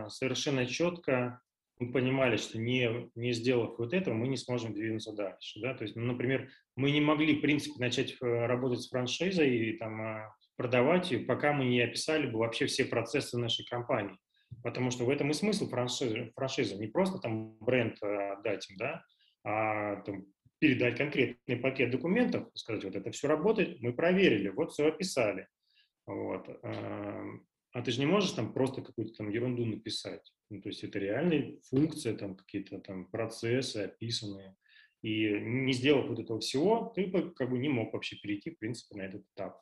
а, совершенно четко мы понимали, что не, не сделав вот этого, мы не сможем двинуться дальше. Да? То есть, ну, например, мы не могли, в принципе, начать э, работать с франшизой и там, а, продавать ее, пока мы не описали бы вообще все процессы нашей компании. Потому что в этом и смысл франшизы. франшизы. Не просто там бренд э, отдать им, да, а там, передать конкретный пакет документов, сказать, вот это все работает, мы проверили, вот все описали. Вот. А ты же не можешь там просто какую-то там ерунду написать. Ну, то есть это реальные функции, там какие-то там процессы описанные. И не сделав вот этого всего, ты бы как бы не мог вообще перейти, в принципе, на этот этап.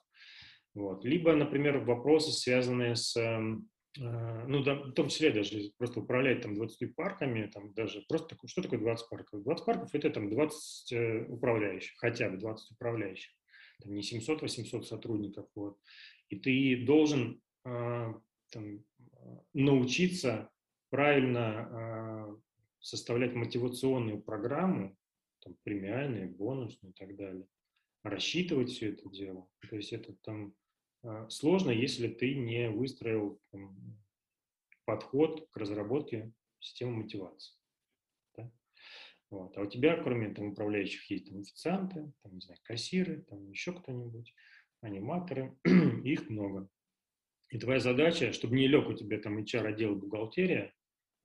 Вот. Либо, например, вопросы, связанные с, эм, ну, да, в том числе даже просто управлять там 20 парками, там даже просто, что такое 20 парков? 20 парков – это там 20 э, управляющих, хотя бы 20 управляющих, там не 700-800 сотрудников. Вот и ты должен э, там, научиться правильно э, составлять мотивационную программу, там, премиальные, бонусные и так далее, рассчитывать все это дело. То есть это там сложно, если ты не выстроил там, подход к разработке системы мотивации. Да? Вот. А у тебя, кроме там, управляющих, есть там, официанты, там, не знаю, кассиры, там еще кто-нибудь аниматоры, их много. И твоя задача, чтобы не лег у тебя там HR-отдел бухгалтерия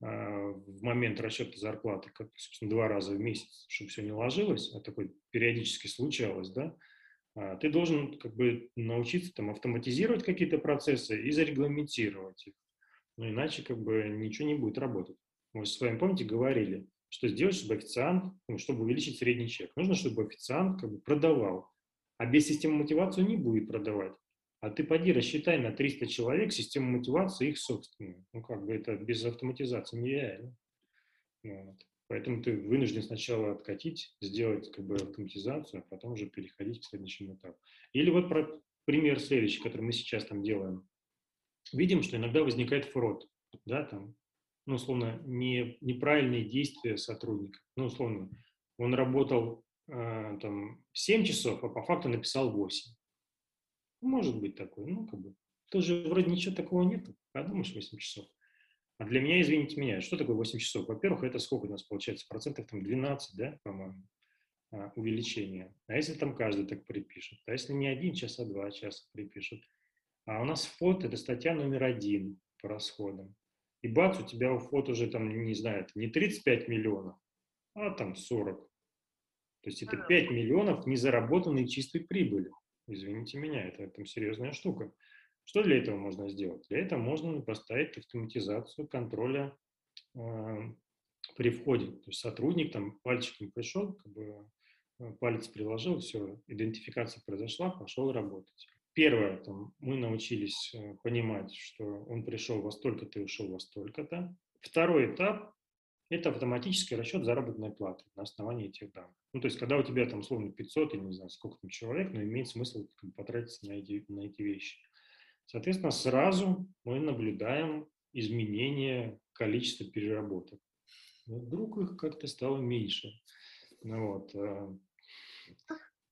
э, в момент расчета зарплаты, как, собственно, два раза в месяц, чтобы все не ложилось, а такое периодически случалось, да, ты должен как бы научиться там автоматизировать какие-то процессы и зарегламентировать их. Ну, иначе как бы ничего не будет работать. Мы с вами, помните, говорили, что сделать, чтобы официант, ну, чтобы увеличить средний чек. Нужно, чтобы официант как бы продавал а без системы мотивации не будет продавать. А ты поди рассчитай на 300 человек систему мотивации их собственную. Ну, как бы это без автоматизации нереально. Вот. Поэтому ты вынужден сначала откатить, сделать как бы автоматизацию, а потом уже переходить к следующему этапу. Или вот про пример следующий, который мы сейчас там делаем. Видим, что иногда возникает фрод, да, там, ну, условно, не, неправильные действия сотрудника. Ну, условно, он работал э, там, 7 часов, а по факту написал 8. Может быть такое, ну, как бы, тоже вроде ничего такого нет, а думаешь 8 часов. А для меня, извините меня, что такое 8 часов? Во-первых, это сколько у нас получается? Процентов там 12, да, по-моему, а, увеличение. А если там каждый так припишет? А если не один час, а два часа припишут? А у нас ФОТ – это статья номер один по расходам. И бац, у тебя у ФОТ уже там, не знаю, не 35 миллионов, а там 40. То есть это 5 миллионов незаработанной чистой прибыли. Извините меня, это там серьезная штука. Что для этого можно сделать? Для этого можно поставить автоматизацию контроля э, при входе. То есть сотрудник там пальчиком пришел, как бы э, палец приложил, все, идентификация произошла, пошел работать. Первое, там, мы научились э, понимать, что он пришел во столько-то и ушел во столько-то. Второй этап это автоматический расчет заработной платы на основании этих данных. Ну, то есть, когда у тебя там, условно, 500 или не знаю, сколько там человек, но имеет смысл потратиться на эти, на эти вещи. Соответственно, сразу мы наблюдаем изменение количества переработок. Вдруг их как-то стало меньше. Ну, вот. Э,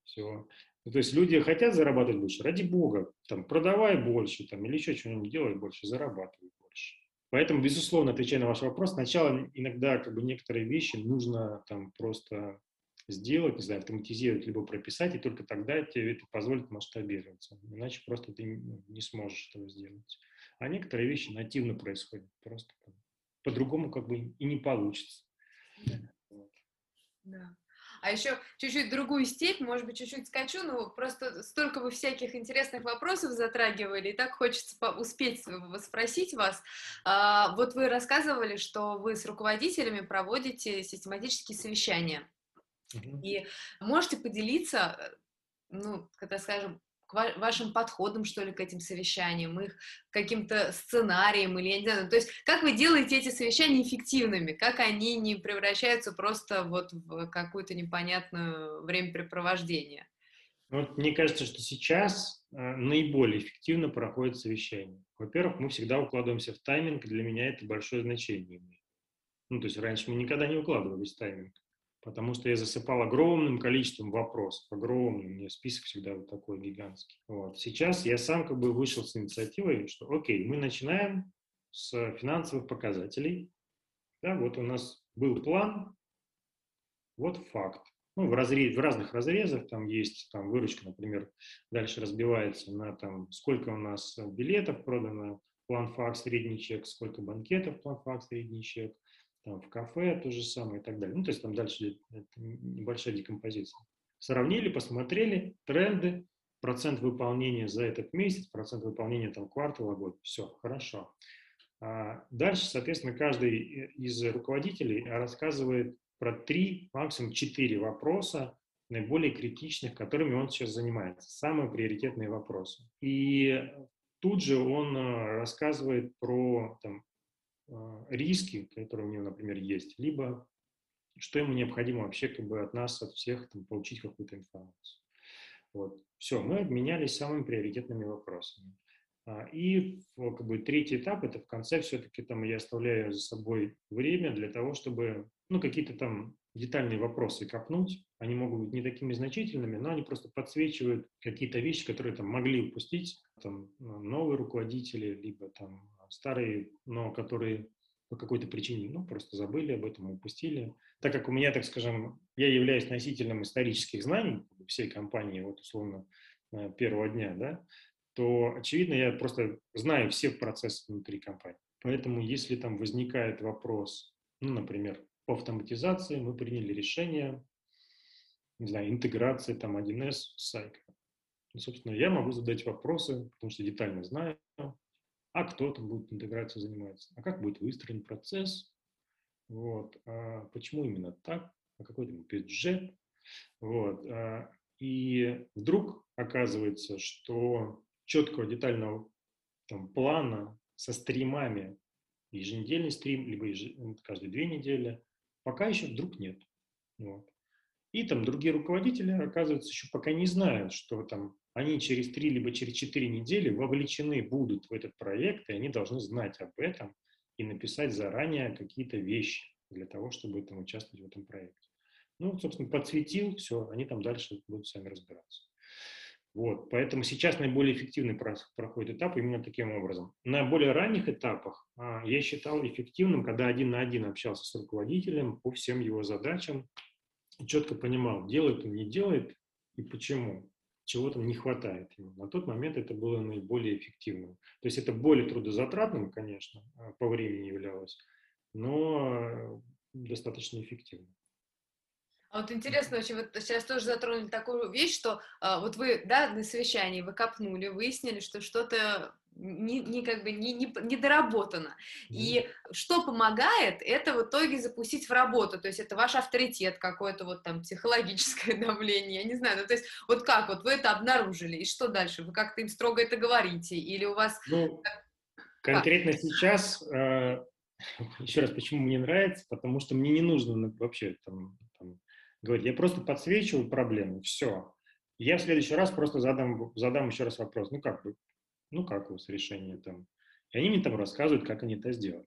Все. Ну, то есть люди хотят зарабатывать больше, ради бога, там, продавай больше, там, или еще что-нибудь делай больше, зарабатывай больше. Поэтому, безусловно, отвечая на ваш вопрос, сначала иногда как бы некоторые вещи нужно там просто сделать, не знаю, автоматизировать, либо прописать, и только тогда тебе это позволит масштабироваться. Иначе просто ты не сможешь этого сделать. А некоторые вещи нативно происходят, просто по-другому как бы и не получится. Да. Вот. да. А еще чуть-чуть другую степь, может быть, чуть-чуть скачу, но просто столько вы всяких интересных вопросов затрагивали, и так хочется успеть спросить вас. А, вот вы рассказывали, что вы с руководителями проводите систематические совещания. И можете поделиться, ну, когда скажем, к вашим подходам, что ли, к этим совещаниям, их каким-то сценарием или, я не знаю, то есть как вы делаете эти совещания эффективными, как они не превращаются просто вот в какое-то непонятное времяпрепровождение? Ну, мне кажется, что сейчас э, наиболее эффективно проходит совещание. Во-первых, мы всегда укладываемся в тайминг, для меня это большое значение имеет. Ну, то есть раньше мы никогда не укладывались в тайминг потому что я засыпал огромным количеством вопросов, огромным, у меня список всегда вот такой гигантский. Вот. Сейчас я сам как бы вышел с инициативой, что окей, мы начинаем с финансовых показателей, да, вот у нас был план, вот факт. Ну, в, разрез, в разных разрезах там есть там выручка, например, дальше разбивается на там сколько у нас билетов продано, план факт, средний чек, сколько банкетов, план факт, средний чек, там, в кафе то же самое и так далее. Ну, то есть там дальше небольшая декомпозиция. Сравнили, посмотрели тренды, процент выполнения за этот месяц, процент выполнения там квартала, год. Все, хорошо. А дальше, соответственно, каждый из руководителей рассказывает про три, максимум четыре вопроса, наиболее критичных, которыми он сейчас занимается, самые приоритетные вопросы. И тут же он э, рассказывает про там, риски, которые у него, например, есть, либо что ему необходимо вообще как бы от нас, от всех там, получить какую-то информацию. Вот. Все, мы обменялись самыми приоритетными вопросами. А, и как бы третий этап, это в конце все-таки там я оставляю за собой время для того, чтобы ну, какие-то там детальные вопросы копнуть. Они могут быть не такими значительными, но они просто подсвечивают какие-то вещи, которые там могли упустить там, новые руководители, либо там старые, но которые по какой-то причине, ну, просто забыли об этом, упустили. Так как у меня, так скажем, я являюсь носителем исторических знаний всей компании, вот условно, э, первого дня, да, то, очевидно, я просто знаю все процессы внутри компании. Поэтому, если там возникает вопрос, ну, например, по автоматизации, мы приняли решение, не знаю, интеграции там 1С с сайтом. И, собственно, я могу задать вопросы, потому что детально знаю, а кто там будет интеграцией заниматься, а как будет выстроен процесс, вот, а почему именно так, а какой там бюджет, вот, а, и вдруг оказывается, что четкого детального там, плана со стримами, еженедельный стрим, либо еж... каждые две недели, пока еще вдруг нет. Вот. И там другие руководители, оказывается, еще пока не знают, что там они через три либо через четыре недели вовлечены будут в этот проект, и они должны знать об этом и написать заранее какие-то вещи для того, чтобы там участвовать в этом проекте. Ну, собственно, подсветил, все, они там дальше будут сами разбираться. Вот, поэтому сейчас наиболее эффективный проходит этап именно таким образом. На более ранних этапах а, я считал эффективным, когда один на один общался с руководителем по всем его задачам, четко понимал, делает он, не делает и почему чего там не хватает ему. На тот момент это было наиболее эффективным. То есть это более трудозатратным, конечно, а, по времени являлось, но достаточно эффективным. А вот интересно очень, вот сейчас тоже затронули такую вещь, что а, вот вы, да, на совещании вы копнули, выяснили, что что-то не, не как бы не, не, не доработано. И что помогает, это в итоге запустить в работу. То есть это ваш авторитет какое-то вот там психологическое давление, я не знаю. Ну, то есть вот как вот вы это обнаружили, и что дальше? Вы как-то им строго это говорите? Или у вас... Ну, конкретно как? сейчас, э, еще раз, почему мне нравится, потому что мне не нужно вообще там, там говорить. Я просто подсвечиваю проблему, все. Я в следующий раз просто задам, задам еще раз вопрос. Ну как бы, ну как у вас решение там? И они мне там рассказывают, как они это сделали.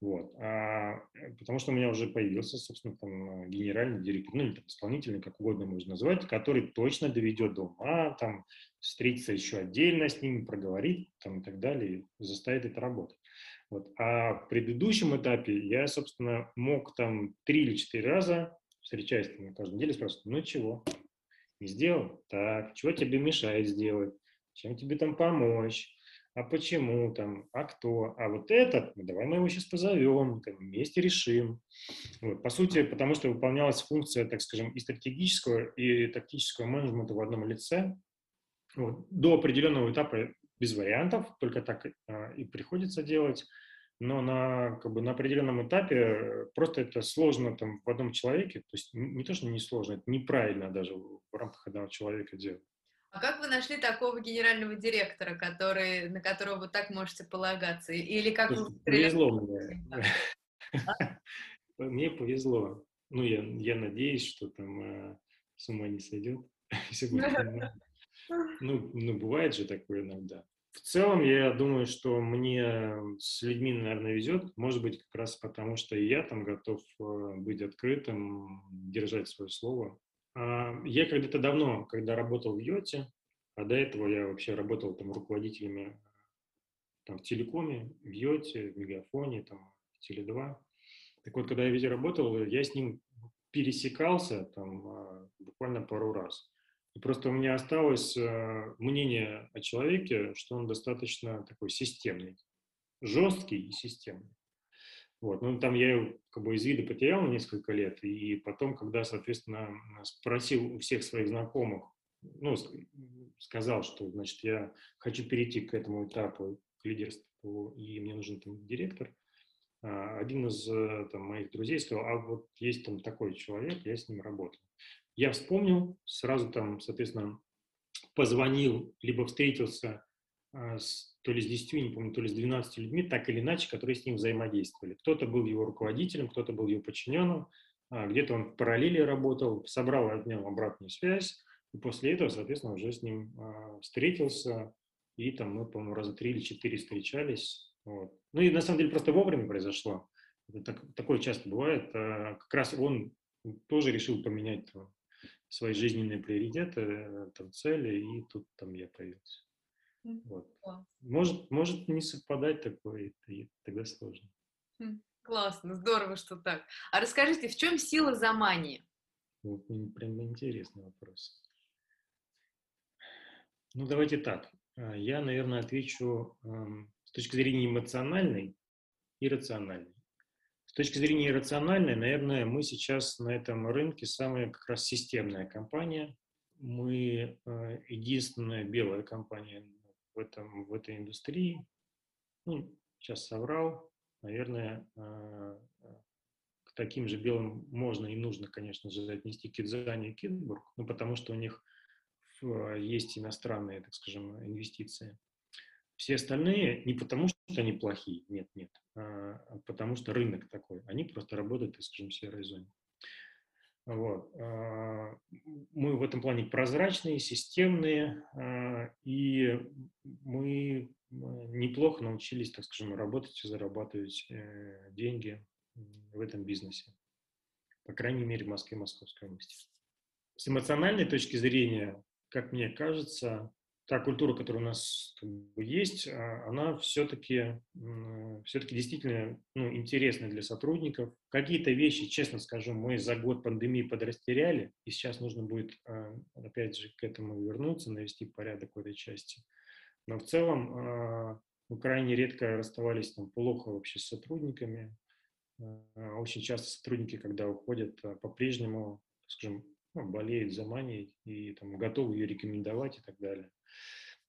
Вот. А, э, потому что у меня уже появился, собственно, там генеральный директор, ну, или там, исполнительный, как угодно можно назвать, который точно доведет до ума, там, встретиться еще отдельно с ними, проговорить, там, и так далее, и заставит это работать. Вот. А в предыдущем этапе я, собственно, мог там три или четыре раза, встречаясь там на каждой неделе, спрашивать, ну чего, не сделал? Так, чего тебе мешает сделать? чем тебе там помочь, а почему там, а кто, а вот этот, ну, давай мы его сейчас позовем, там, вместе решим. Вот, по сути, потому что выполнялась функция, так скажем, и стратегического, и тактического менеджмента в одном лице. Вот, до определенного этапа без вариантов, только так а, и приходится делать. Но на, как бы, на определенном этапе просто это сложно там в одном человеке, то есть не то, что не сложно, это неправильно даже в рамках одного человека делать. А как вы нашли такого генерального директора, который, на которого вы так можете полагаться? Или как вы... Повезло мне. Мне повезло. Ну, я, я надеюсь, что там э, с ума не сойдет. Ну, ну, бывает же такое иногда. В целом, я думаю, что мне с людьми, наверное, везет. Может быть, как раз потому, что я там готов э, быть открытым, держать свое слово. А, я когда-то давно, когда работал в Йоте, а до этого я вообще работал там руководителями там, в телекоме, в Йоте, в Мегафоне, там, в Теле2. Так вот, когда я везде работал, я с ним пересекался там а, буквально пару раз. И просто у меня осталось э, мнение о человеке, что он достаточно такой системный, жесткий и системный. Вот. Ну, там я его как бы из вида потерял несколько лет, и потом, когда, соответственно, спросил у всех своих знакомых, ну, сказал, что, значит, я хочу перейти к этому этапу, к лидерству, и мне нужен там директор, а, один из э, там, моих друзей сказал, а вот есть там такой человек, я с ним работаю. Я вспомнил, сразу там, соответственно, позвонил, либо встретился а, с, то ли с 10, не помню, то ли с 12 людьми, так или иначе, которые с ним взаимодействовали. Кто-то был его руководителем, кто-то был его подчиненным, а, где-то он в параллели работал, собрал от него обратную связь, и после этого, соответственно, уже с ним а, встретился, и там мы, по-моему, раза три или четыре встречались. Вот. Ну и на самом деле просто вовремя произошло. Это так, такое часто бывает. Как раз он тоже решил поменять свои жизненные приоритеты, э, там, цели, и тут там я появился. Вот. Может, может не совпадать такое, и тогда сложно. Классно, здорово, что так. А расскажите, в чем сила замании? Вот, прям интересный вопрос. Ну, давайте так. А, я, наверное, отвечу эм, с точки зрения эмоциональной и рациональной. Точки зрения рациональной, наверное, мы сейчас на этом рынке самая как раз системная компания. Мы э, единственная белая компания в, этом, в этой индустрии. Ну, сейчас соврал. Наверное, э, к таким же белым можно и нужно, конечно же, отнести Кидзани и Китбург, ну, потому что у них есть иностранные, так скажем, инвестиции. Все остальные не потому, что они плохие, нет, нет, а, а потому что рынок такой. Они просто работают, так скажем, в серой зоне. Вот. А, мы в этом плане прозрачные, системные, а, и мы неплохо научились, так скажем, работать и зарабатывать э, деньги в этом бизнесе. По крайней мере, в Москве и Московской области. С эмоциональной точки зрения, как мне кажется, та культура, которая у нас как бы, есть, а, она все-таки все-таки действительно ну, интересна для сотрудников. Какие-то вещи, честно скажу, мы за год пандемии подрастеряли, и сейчас нужно будет, а, опять же, к этому вернуться, навести порядок в этой части. Но в целом а, мы крайне редко расставались там плохо вообще с сотрудниками. Очень часто сотрудники, когда уходят, по-прежнему, скажем, болеют за манией и там, готовы ее рекомендовать и так далее.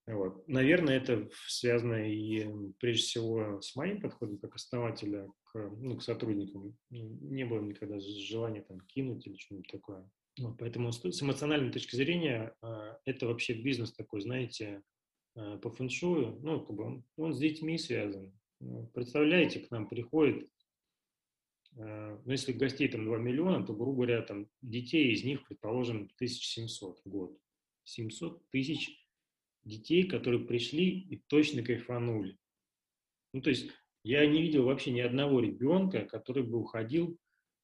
Вот. Наверное, это связано и прежде всего с моим подходом как основателя к, ну, к сотрудникам. Не было никогда желания там кинуть или что-нибудь такое. Вот, поэтому с, эмоциональной точки зрения э, это вообще бизнес такой, знаете, э, по фэншую, ну, как бы он, он с детьми связан. Ну, представляете, к нам приходит, ну, если гостей там 2 миллиона, то, грубо говоря, там детей из них, предположим, 1700 в год. 700 тысяч детей, которые пришли и точно кайфанули. Ну, то есть я не видел вообще ни одного ребенка, который бы уходил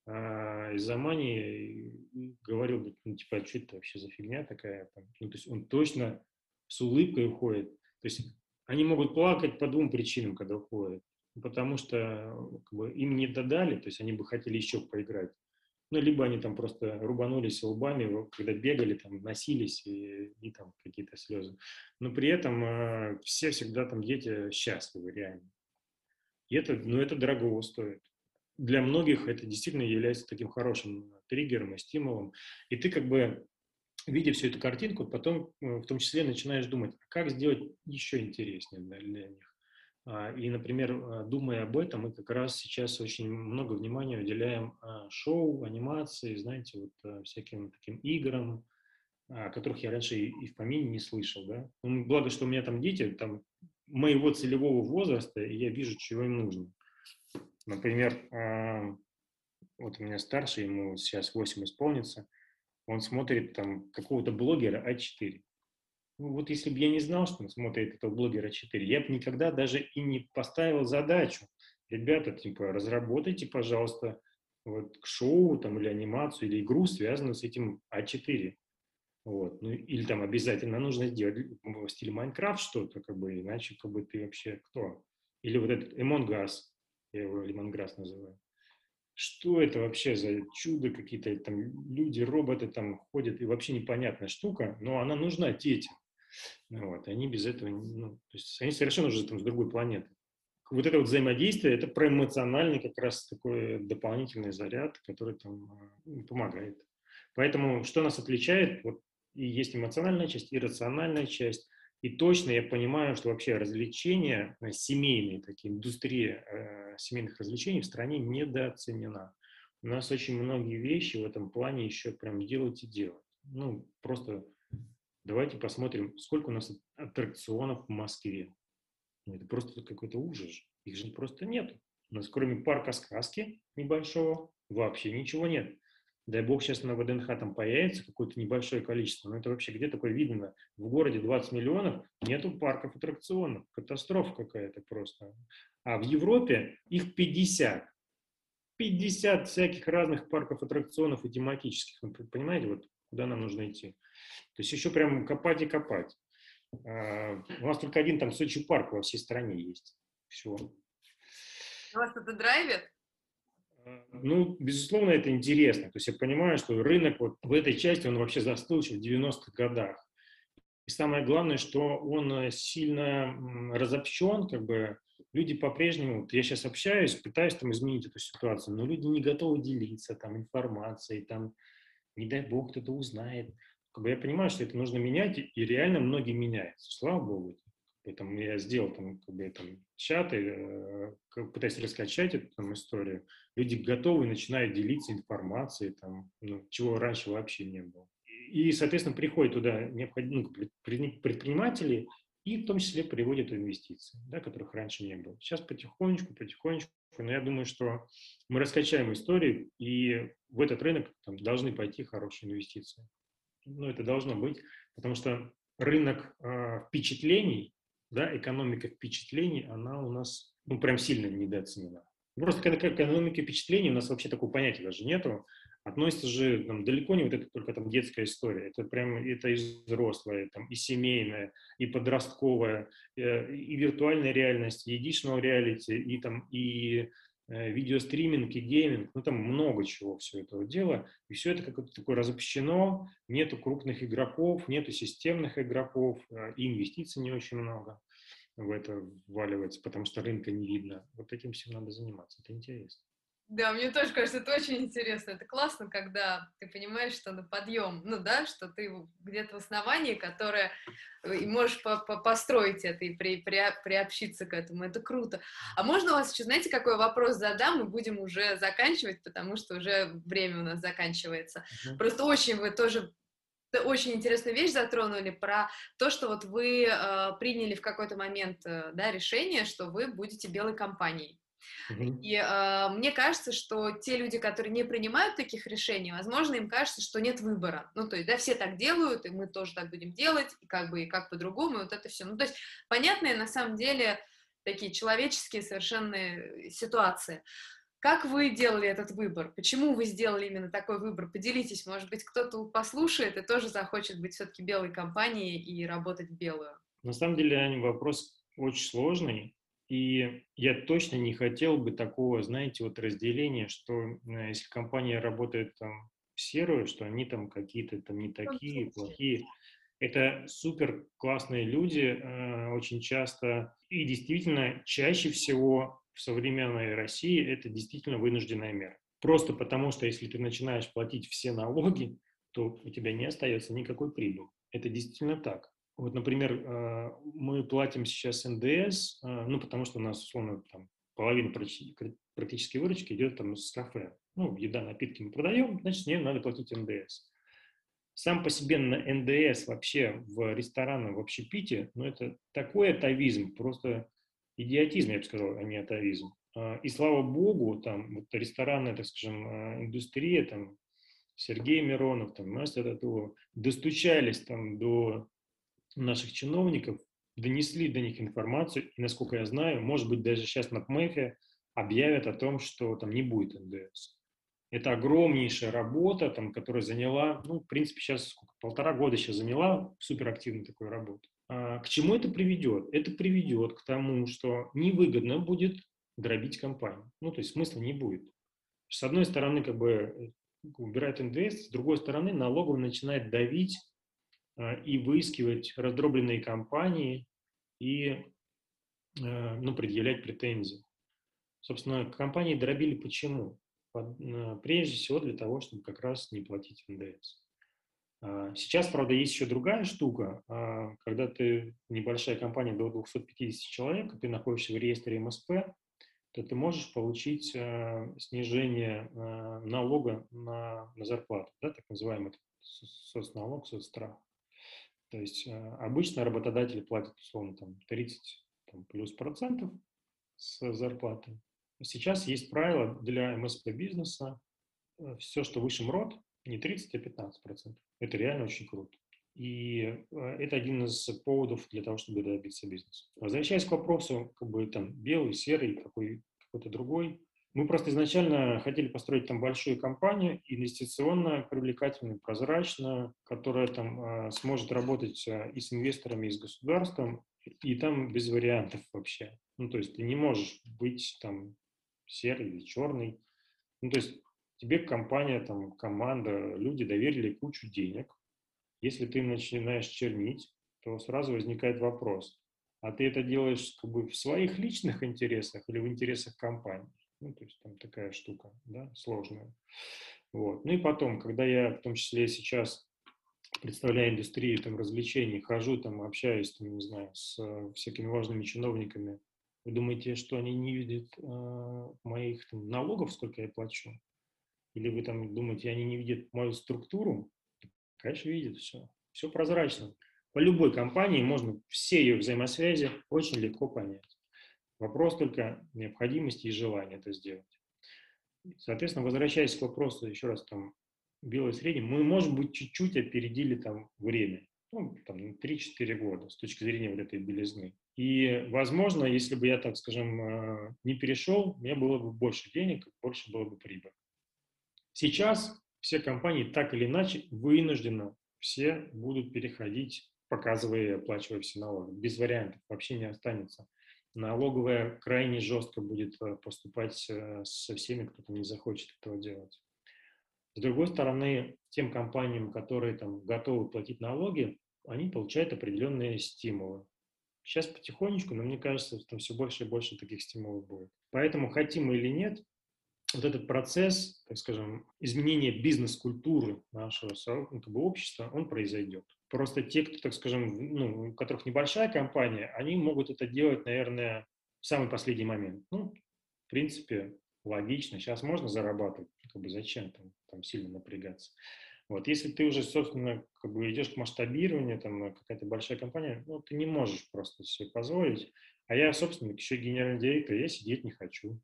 а, из-за и говорил бы, ну, типа, а что это вообще за фигня такая? Ну, то есть он точно с улыбкой уходит. То есть они могут плакать по двум причинам, когда уходят. Потому что как бы, им не додали, то есть они бы хотели еще поиграть. Ну, либо они там просто рубанулись лбами, когда бегали, там, носились и, и там какие-то слезы. Но при этом э, все всегда там дети счастливы, реально. И это, ну, это дорого стоит. Для многих это действительно является таким хорошим триггером и стимулом. И ты как бы, видя всю эту картинку, потом э, в том числе начинаешь думать, а как сделать еще интереснее для, для них. А, и, например, а, думая об этом, мы как раз сейчас очень много внимания уделяем а, шоу, анимации, знаете, вот всяким таким играм, о которых я раньше и в помине не слышал, да. Ну, благо, что у меня там дети, там моего целевого возраста, и я вижу, чего им нужно. Например, вот у меня старший, ему сейчас 8 исполнится, он смотрит там какого-то блогера А4. Ну, вот если бы я не знал, что он смотрит этого блогера 4, я бы никогда даже и не поставил задачу. Ребята, типа, разработайте, пожалуйста, вот шоу там, или анимацию, или игру, связанную с этим А4. Вот. Ну, или там обязательно нужно сделать в стиле Майнкрафт что-то, как бы, иначе как бы ты вообще кто? Или вот этот Among Us, я его Лимонграсс называю. Что это вообще за чудо, какие-то там люди, роботы там ходят, и вообще непонятная штука, но она нужна детям. Вот, они без этого, ну, то есть они совершенно уже там с другой планеты. Вот это вот взаимодействие, это про эмоциональный как раз такой дополнительный заряд, который там а, помогает. Поэтому что нас отличает? Вот и есть эмоциональная часть, и рациональная часть. И точно я понимаю, что вообще развлечения, э, семейные такие, индустрия э, семейных развлечений в стране недооценена. У нас очень многие вещи в этом плане еще прям делать и делать. Ну, просто Давайте посмотрим, сколько у нас аттракционов в Москве. Ну, это просто какой-то ужас. Их же просто нет. У нас кроме парка сказки небольшого вообще ничего нет. Дай бог сейчас на ВДНХ там появится какое-то небольшое количество. Но это вообще где такое видно? В городе 20 миллионов, нету парков аттракционов. Катастрофа какая-то просто. А в Европе их 50. 50 всяких разных парков аттракционов и тематических. Вы понимаете, вот куда нам нужно идти? То есть еще прям копать и копать. А, у нас только один там Сочи парк во всей стране есть. Все. Вас это драйвит? А, ну, безусловно, это интересно. То есть я понимаю, что рынок вот в этой части, он вообще застыл еще в 90-х годах. И самое главное, что он э, сильно разобщен, как бы люди по-прежнему, я сейчас общаюсь, пытаюсь там изменить эту ситуацию, но люди не готовы делиться там информацией, там, не дай бог, кто-то узнает как бы я понимаю, что это нужно менять, и реально многие меняются, слава богу. Поэтому я сделал там, как бы, там чаты, э, пытаюсь раскачать эту там, историю. Люди готовы начинают делиться информацией, там, ну, чего раньше вообще не было. И, соответственно, приходят туда необходимые ну, предприниматели, и в том числе приводят инвестиции, да, которых раньше не было. Сейчас потихонечку, потихонечку, но я думаю, что мы раскачаем историю, и в этот рынок там, должны пойти хорошие инвестиции ну, это должно быть, потому что рынок э, впечатлений, да, экономика впечатлений, она у нас, ну, прям сильно недооценена. Просто к экономике впечатлений у нас вообще такого понятия даже нету. Относится же там, далеко не вот это только там детская история. Это прям это и взрослая, там, и семейная, и подростковая, э, и виртуальная реальность, и additional reality, и там и Э, видеостриминг и гейминг, ну там много чего все этого дела, и все это как-то такое разобщено, нету крупных игроков, нету системных игроков, э, и инвестиций не очень много в это вваливается, потому что рынка не видно. Вот этим всем надо заниматься, это интересно. Да, мне тоже кажется, это очень интересно. Это классно, когда ты понимаешь, что на подъем, ну да, что ты где-то в основании, которое э, и можешь по -по построить это и при при приобщиться к этому. Это круто. А можно у вас еще, знаете, какой вопрос задам, мы будем уже заканчивать, потому что уже время у нас заканчивается. -huh. Просто очень вы тоже очень интересную вещь затронули про то, что вот вы э, приняли в какой-то момент э, да, решение, что вы будете белой компанией. И э, мне кажется, что те люди, которые не принимают таких решений, возможно, им кажется, что нет выбора. Ну, то есть, да, все так делают, и мы тоже так будем делать, и как бы, и как по-другому, и вот это все. Ну, то есть, понятные, на самом деле, такие человеческие совершенно ситуации. Как вы делали этот выбор? Почему вы сделали именно такой выбор? Поделитесь, может быть, кто-то послушает и тоже захочет быть все-таки белой компанией и работать в белую. На самом деле, вопрос очень сложный. И я точно не хотел бы такого, знаете, вот разделения, что э, если компания работает там в серую, что они там какие-то там не такие, плохие. Это супер классные люди э, очень часто. И действительно, чаще всего в современной России это действительно вынужденная мера. Просто потому, что если ты начинаешь платить все налоги, то у тебя не остается никакой прибыли. Это действительно так. Вот, например, а, мы платим сейчас НДС, а, ну, потому что у нас, условно, там, половина практически выручки идет там с кафе. Ну, еда, напитки мы продаем, значит, с нее надо платить НДС. Сам по себе на НДС вообще в ресторанах, в общепите, ну, это такой атовизм, просто идиотизм, я бы сказал, а не атовизм. А, и слава богу, там, вот ресторанная, так скажем, индустрия, там, Сергей Миронов, там, мастер этого, достучались там до наших чиновников, донесли до них информацию, и, насколько я знаю, может быть, даже сейчас на ПМЭФе объявят о том, что там не будет НДС. Это огромнейшая работа, там, которая заняла, ну, в принципе, сейчас сколько, полтора года сейчас заняла суперактивную такую работу. А к чему это приведет? Это приведет к тому, что невыгодно будет дробить компанию. Ну, то есть смысла не будет. С одной стороны, как бы убирает НДС, с другой стороны, налоговый начинает давить и выискивать раздробленные компании и а, ну, предъявлять претензии. Собственно, компании дробили почему? А, прежде всего для того, чтобы как раз не платить НДС. Сейчас, правда, есть еще другая штука. Когда ты небольшая компания до 250 человек, ты находишься в реестре МСП, то ты можешь получить снижение налога на, на зарплату, да, так называемый соцналог, соцстрах. То есть э, обычно работодатели платят, условно, там 30 там, плюс процентов с зарплаты. Сейчас есть правило для МСП бизнеса, э, все, что выше МРОД, не 30, а 15 процентов. Это реально очень круто. И э, это один из поводов для того, чтобы добиться бизнеса. Возвращаясь к вопросу, как бы там белый, серый, какой, какой-то другой, мы просто изначально хотели построить там большую компанию, инвестиционно привлекательную, прозрачную, которая там э, сможет работать э, и с инвесторами, и с государством, и там без вариантов вообще. Ну, то есть ты не можешь быть там серый или черный. Ну, то есть тебе компания, там, команда, люди доверили кучу денег. Если ты начинаешь чернить, то сразу возникает вопрос, а ты это делаешь как бы в своих личных интересах или в интересах компании? Ну, то есть там такая штука, да, сложная. Вот. Ну и потом, когда я, в том числе сейчас, представляю индустрию там, развлечений, хожу, там, общаюсь, там, не знаю, с э, всякими важными чиновниками, вы думаете, что они не видят э, моих там, налогов, сколько я плачу? Или вы там думаете, они не видят мою структуру? Конечно, видят все. Все прозрачно. По любой компании можно все ее взаимосвязи очень легко понять. Вопрос только необходимости и желания это сделать. Соответственно, возвращаясь к вопросу, еще раз, там, белый средний, мы, может быть, чуть-чуть опередили там время, ну, там, 3-4 года с точки зрения вот этой белизны. И, возможно, если бы я, так скажем, э, не перешел, у меня было бы больше денег, больше было бы прибыль. Сейчас все компании так или иначе вынуждены все будут переходить, показывая и оплачивая все налоги. Без вариантов вообще не останется налоговая крайне жестко будет э, поступать э, со всеми, кто не захочет этого делать. С другой стороны, тем компаниям, которые там готовы платить налоги, они получают определенные стимулы. Сейчас потихонечку, но мне кажется, там все больше и больше таких стимулов будет. Поэтому, хотим мы или нет, вот этот процесс, так скажем, изменения бизнес-культуры нашего ну, как бы, общества, он произойдет. Просто те, кто, так скажем, ну, у которых небольшая компания, они могут это делать, наверное, в самый последний момент. Ну, в принципе, логично. Сейчас можно зарабатывать, как бы зачем там, там сильно напрягаться. Вот, если ты уже, собственно, как бы идешь к масштабированию, там какая-то большая компания, ну, ты не можешь просто себе позволить. А я, собственно, еще генеральный директор, я сидеть не хочу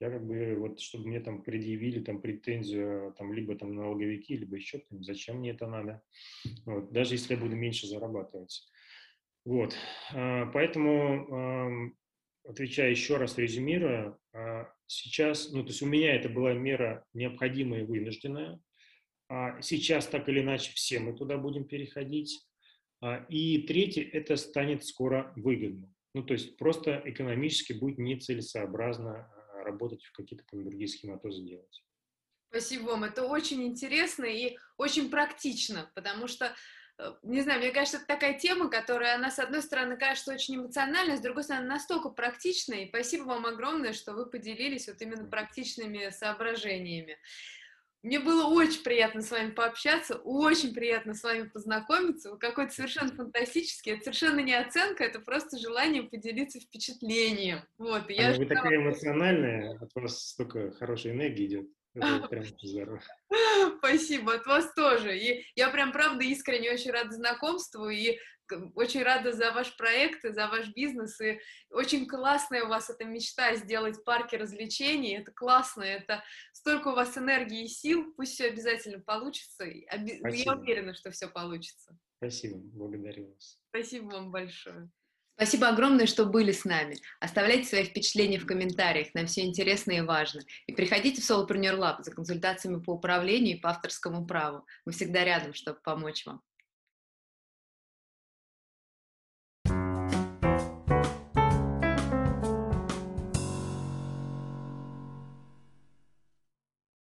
я как бы вот, чтобы мне там предъявили там претензию там либо там налоговики, либо еще кто-нибудь, зачем мне это надо, вот, даже если я буду меньше зарабатывать. Вот, а, поэтому, отвечая еще раз, резюмируя, а, сейчас, ну, то есть у меня это была мера необходимая и вынужденная, а сейчас так или иначе все мы туда будем переходить, и третье, это станет скоро выгодно. Ну, то есть просто экономически будет нецелесообразно работать в какие-то там другие схематозы делать. Спасибо вам, это очень интересно и очень практично, потому что э, не знаю, мне кажется, это такая тема, которая, она, с одной стороны, кажется очень эмоциональной, с другой стороны, настолько практичной. И спасибо вам огромное, что вы поделились вот именно практичными соображениями. Мне было очень приятно с вами пообщаться, очень приятно с вами познакомиться. Вы какой-то совершенно фантастический, это совершенно не оценка, это просто желание поделиться впечатлением. Вот, и я вы такая эмоциональная, от вас столько хорошей энергии идет. Это прям здорово. Спасибо, от вас тоже. И я прям, правда, искренне очень рада знакомству и очень рада за ваш проект и за ваш бизнес. И очень классная у вас эта мечта сделать парки развлечений. Это классно, это столько у вас энергии и сил. Пусть все обязательно получится. Спасибо. Я уверена, что все получится. Спасибо, благодарю вас. Спасибо вам большое. Спасибо огромное, что были с нами. Оставляйте свои впечатления в комментариях, нам все интересно и важно. И приходите в Solopreneur Lab за консультациями по управлению и по авторскому праву. Мы всегда рядом, чтобы помочь вам.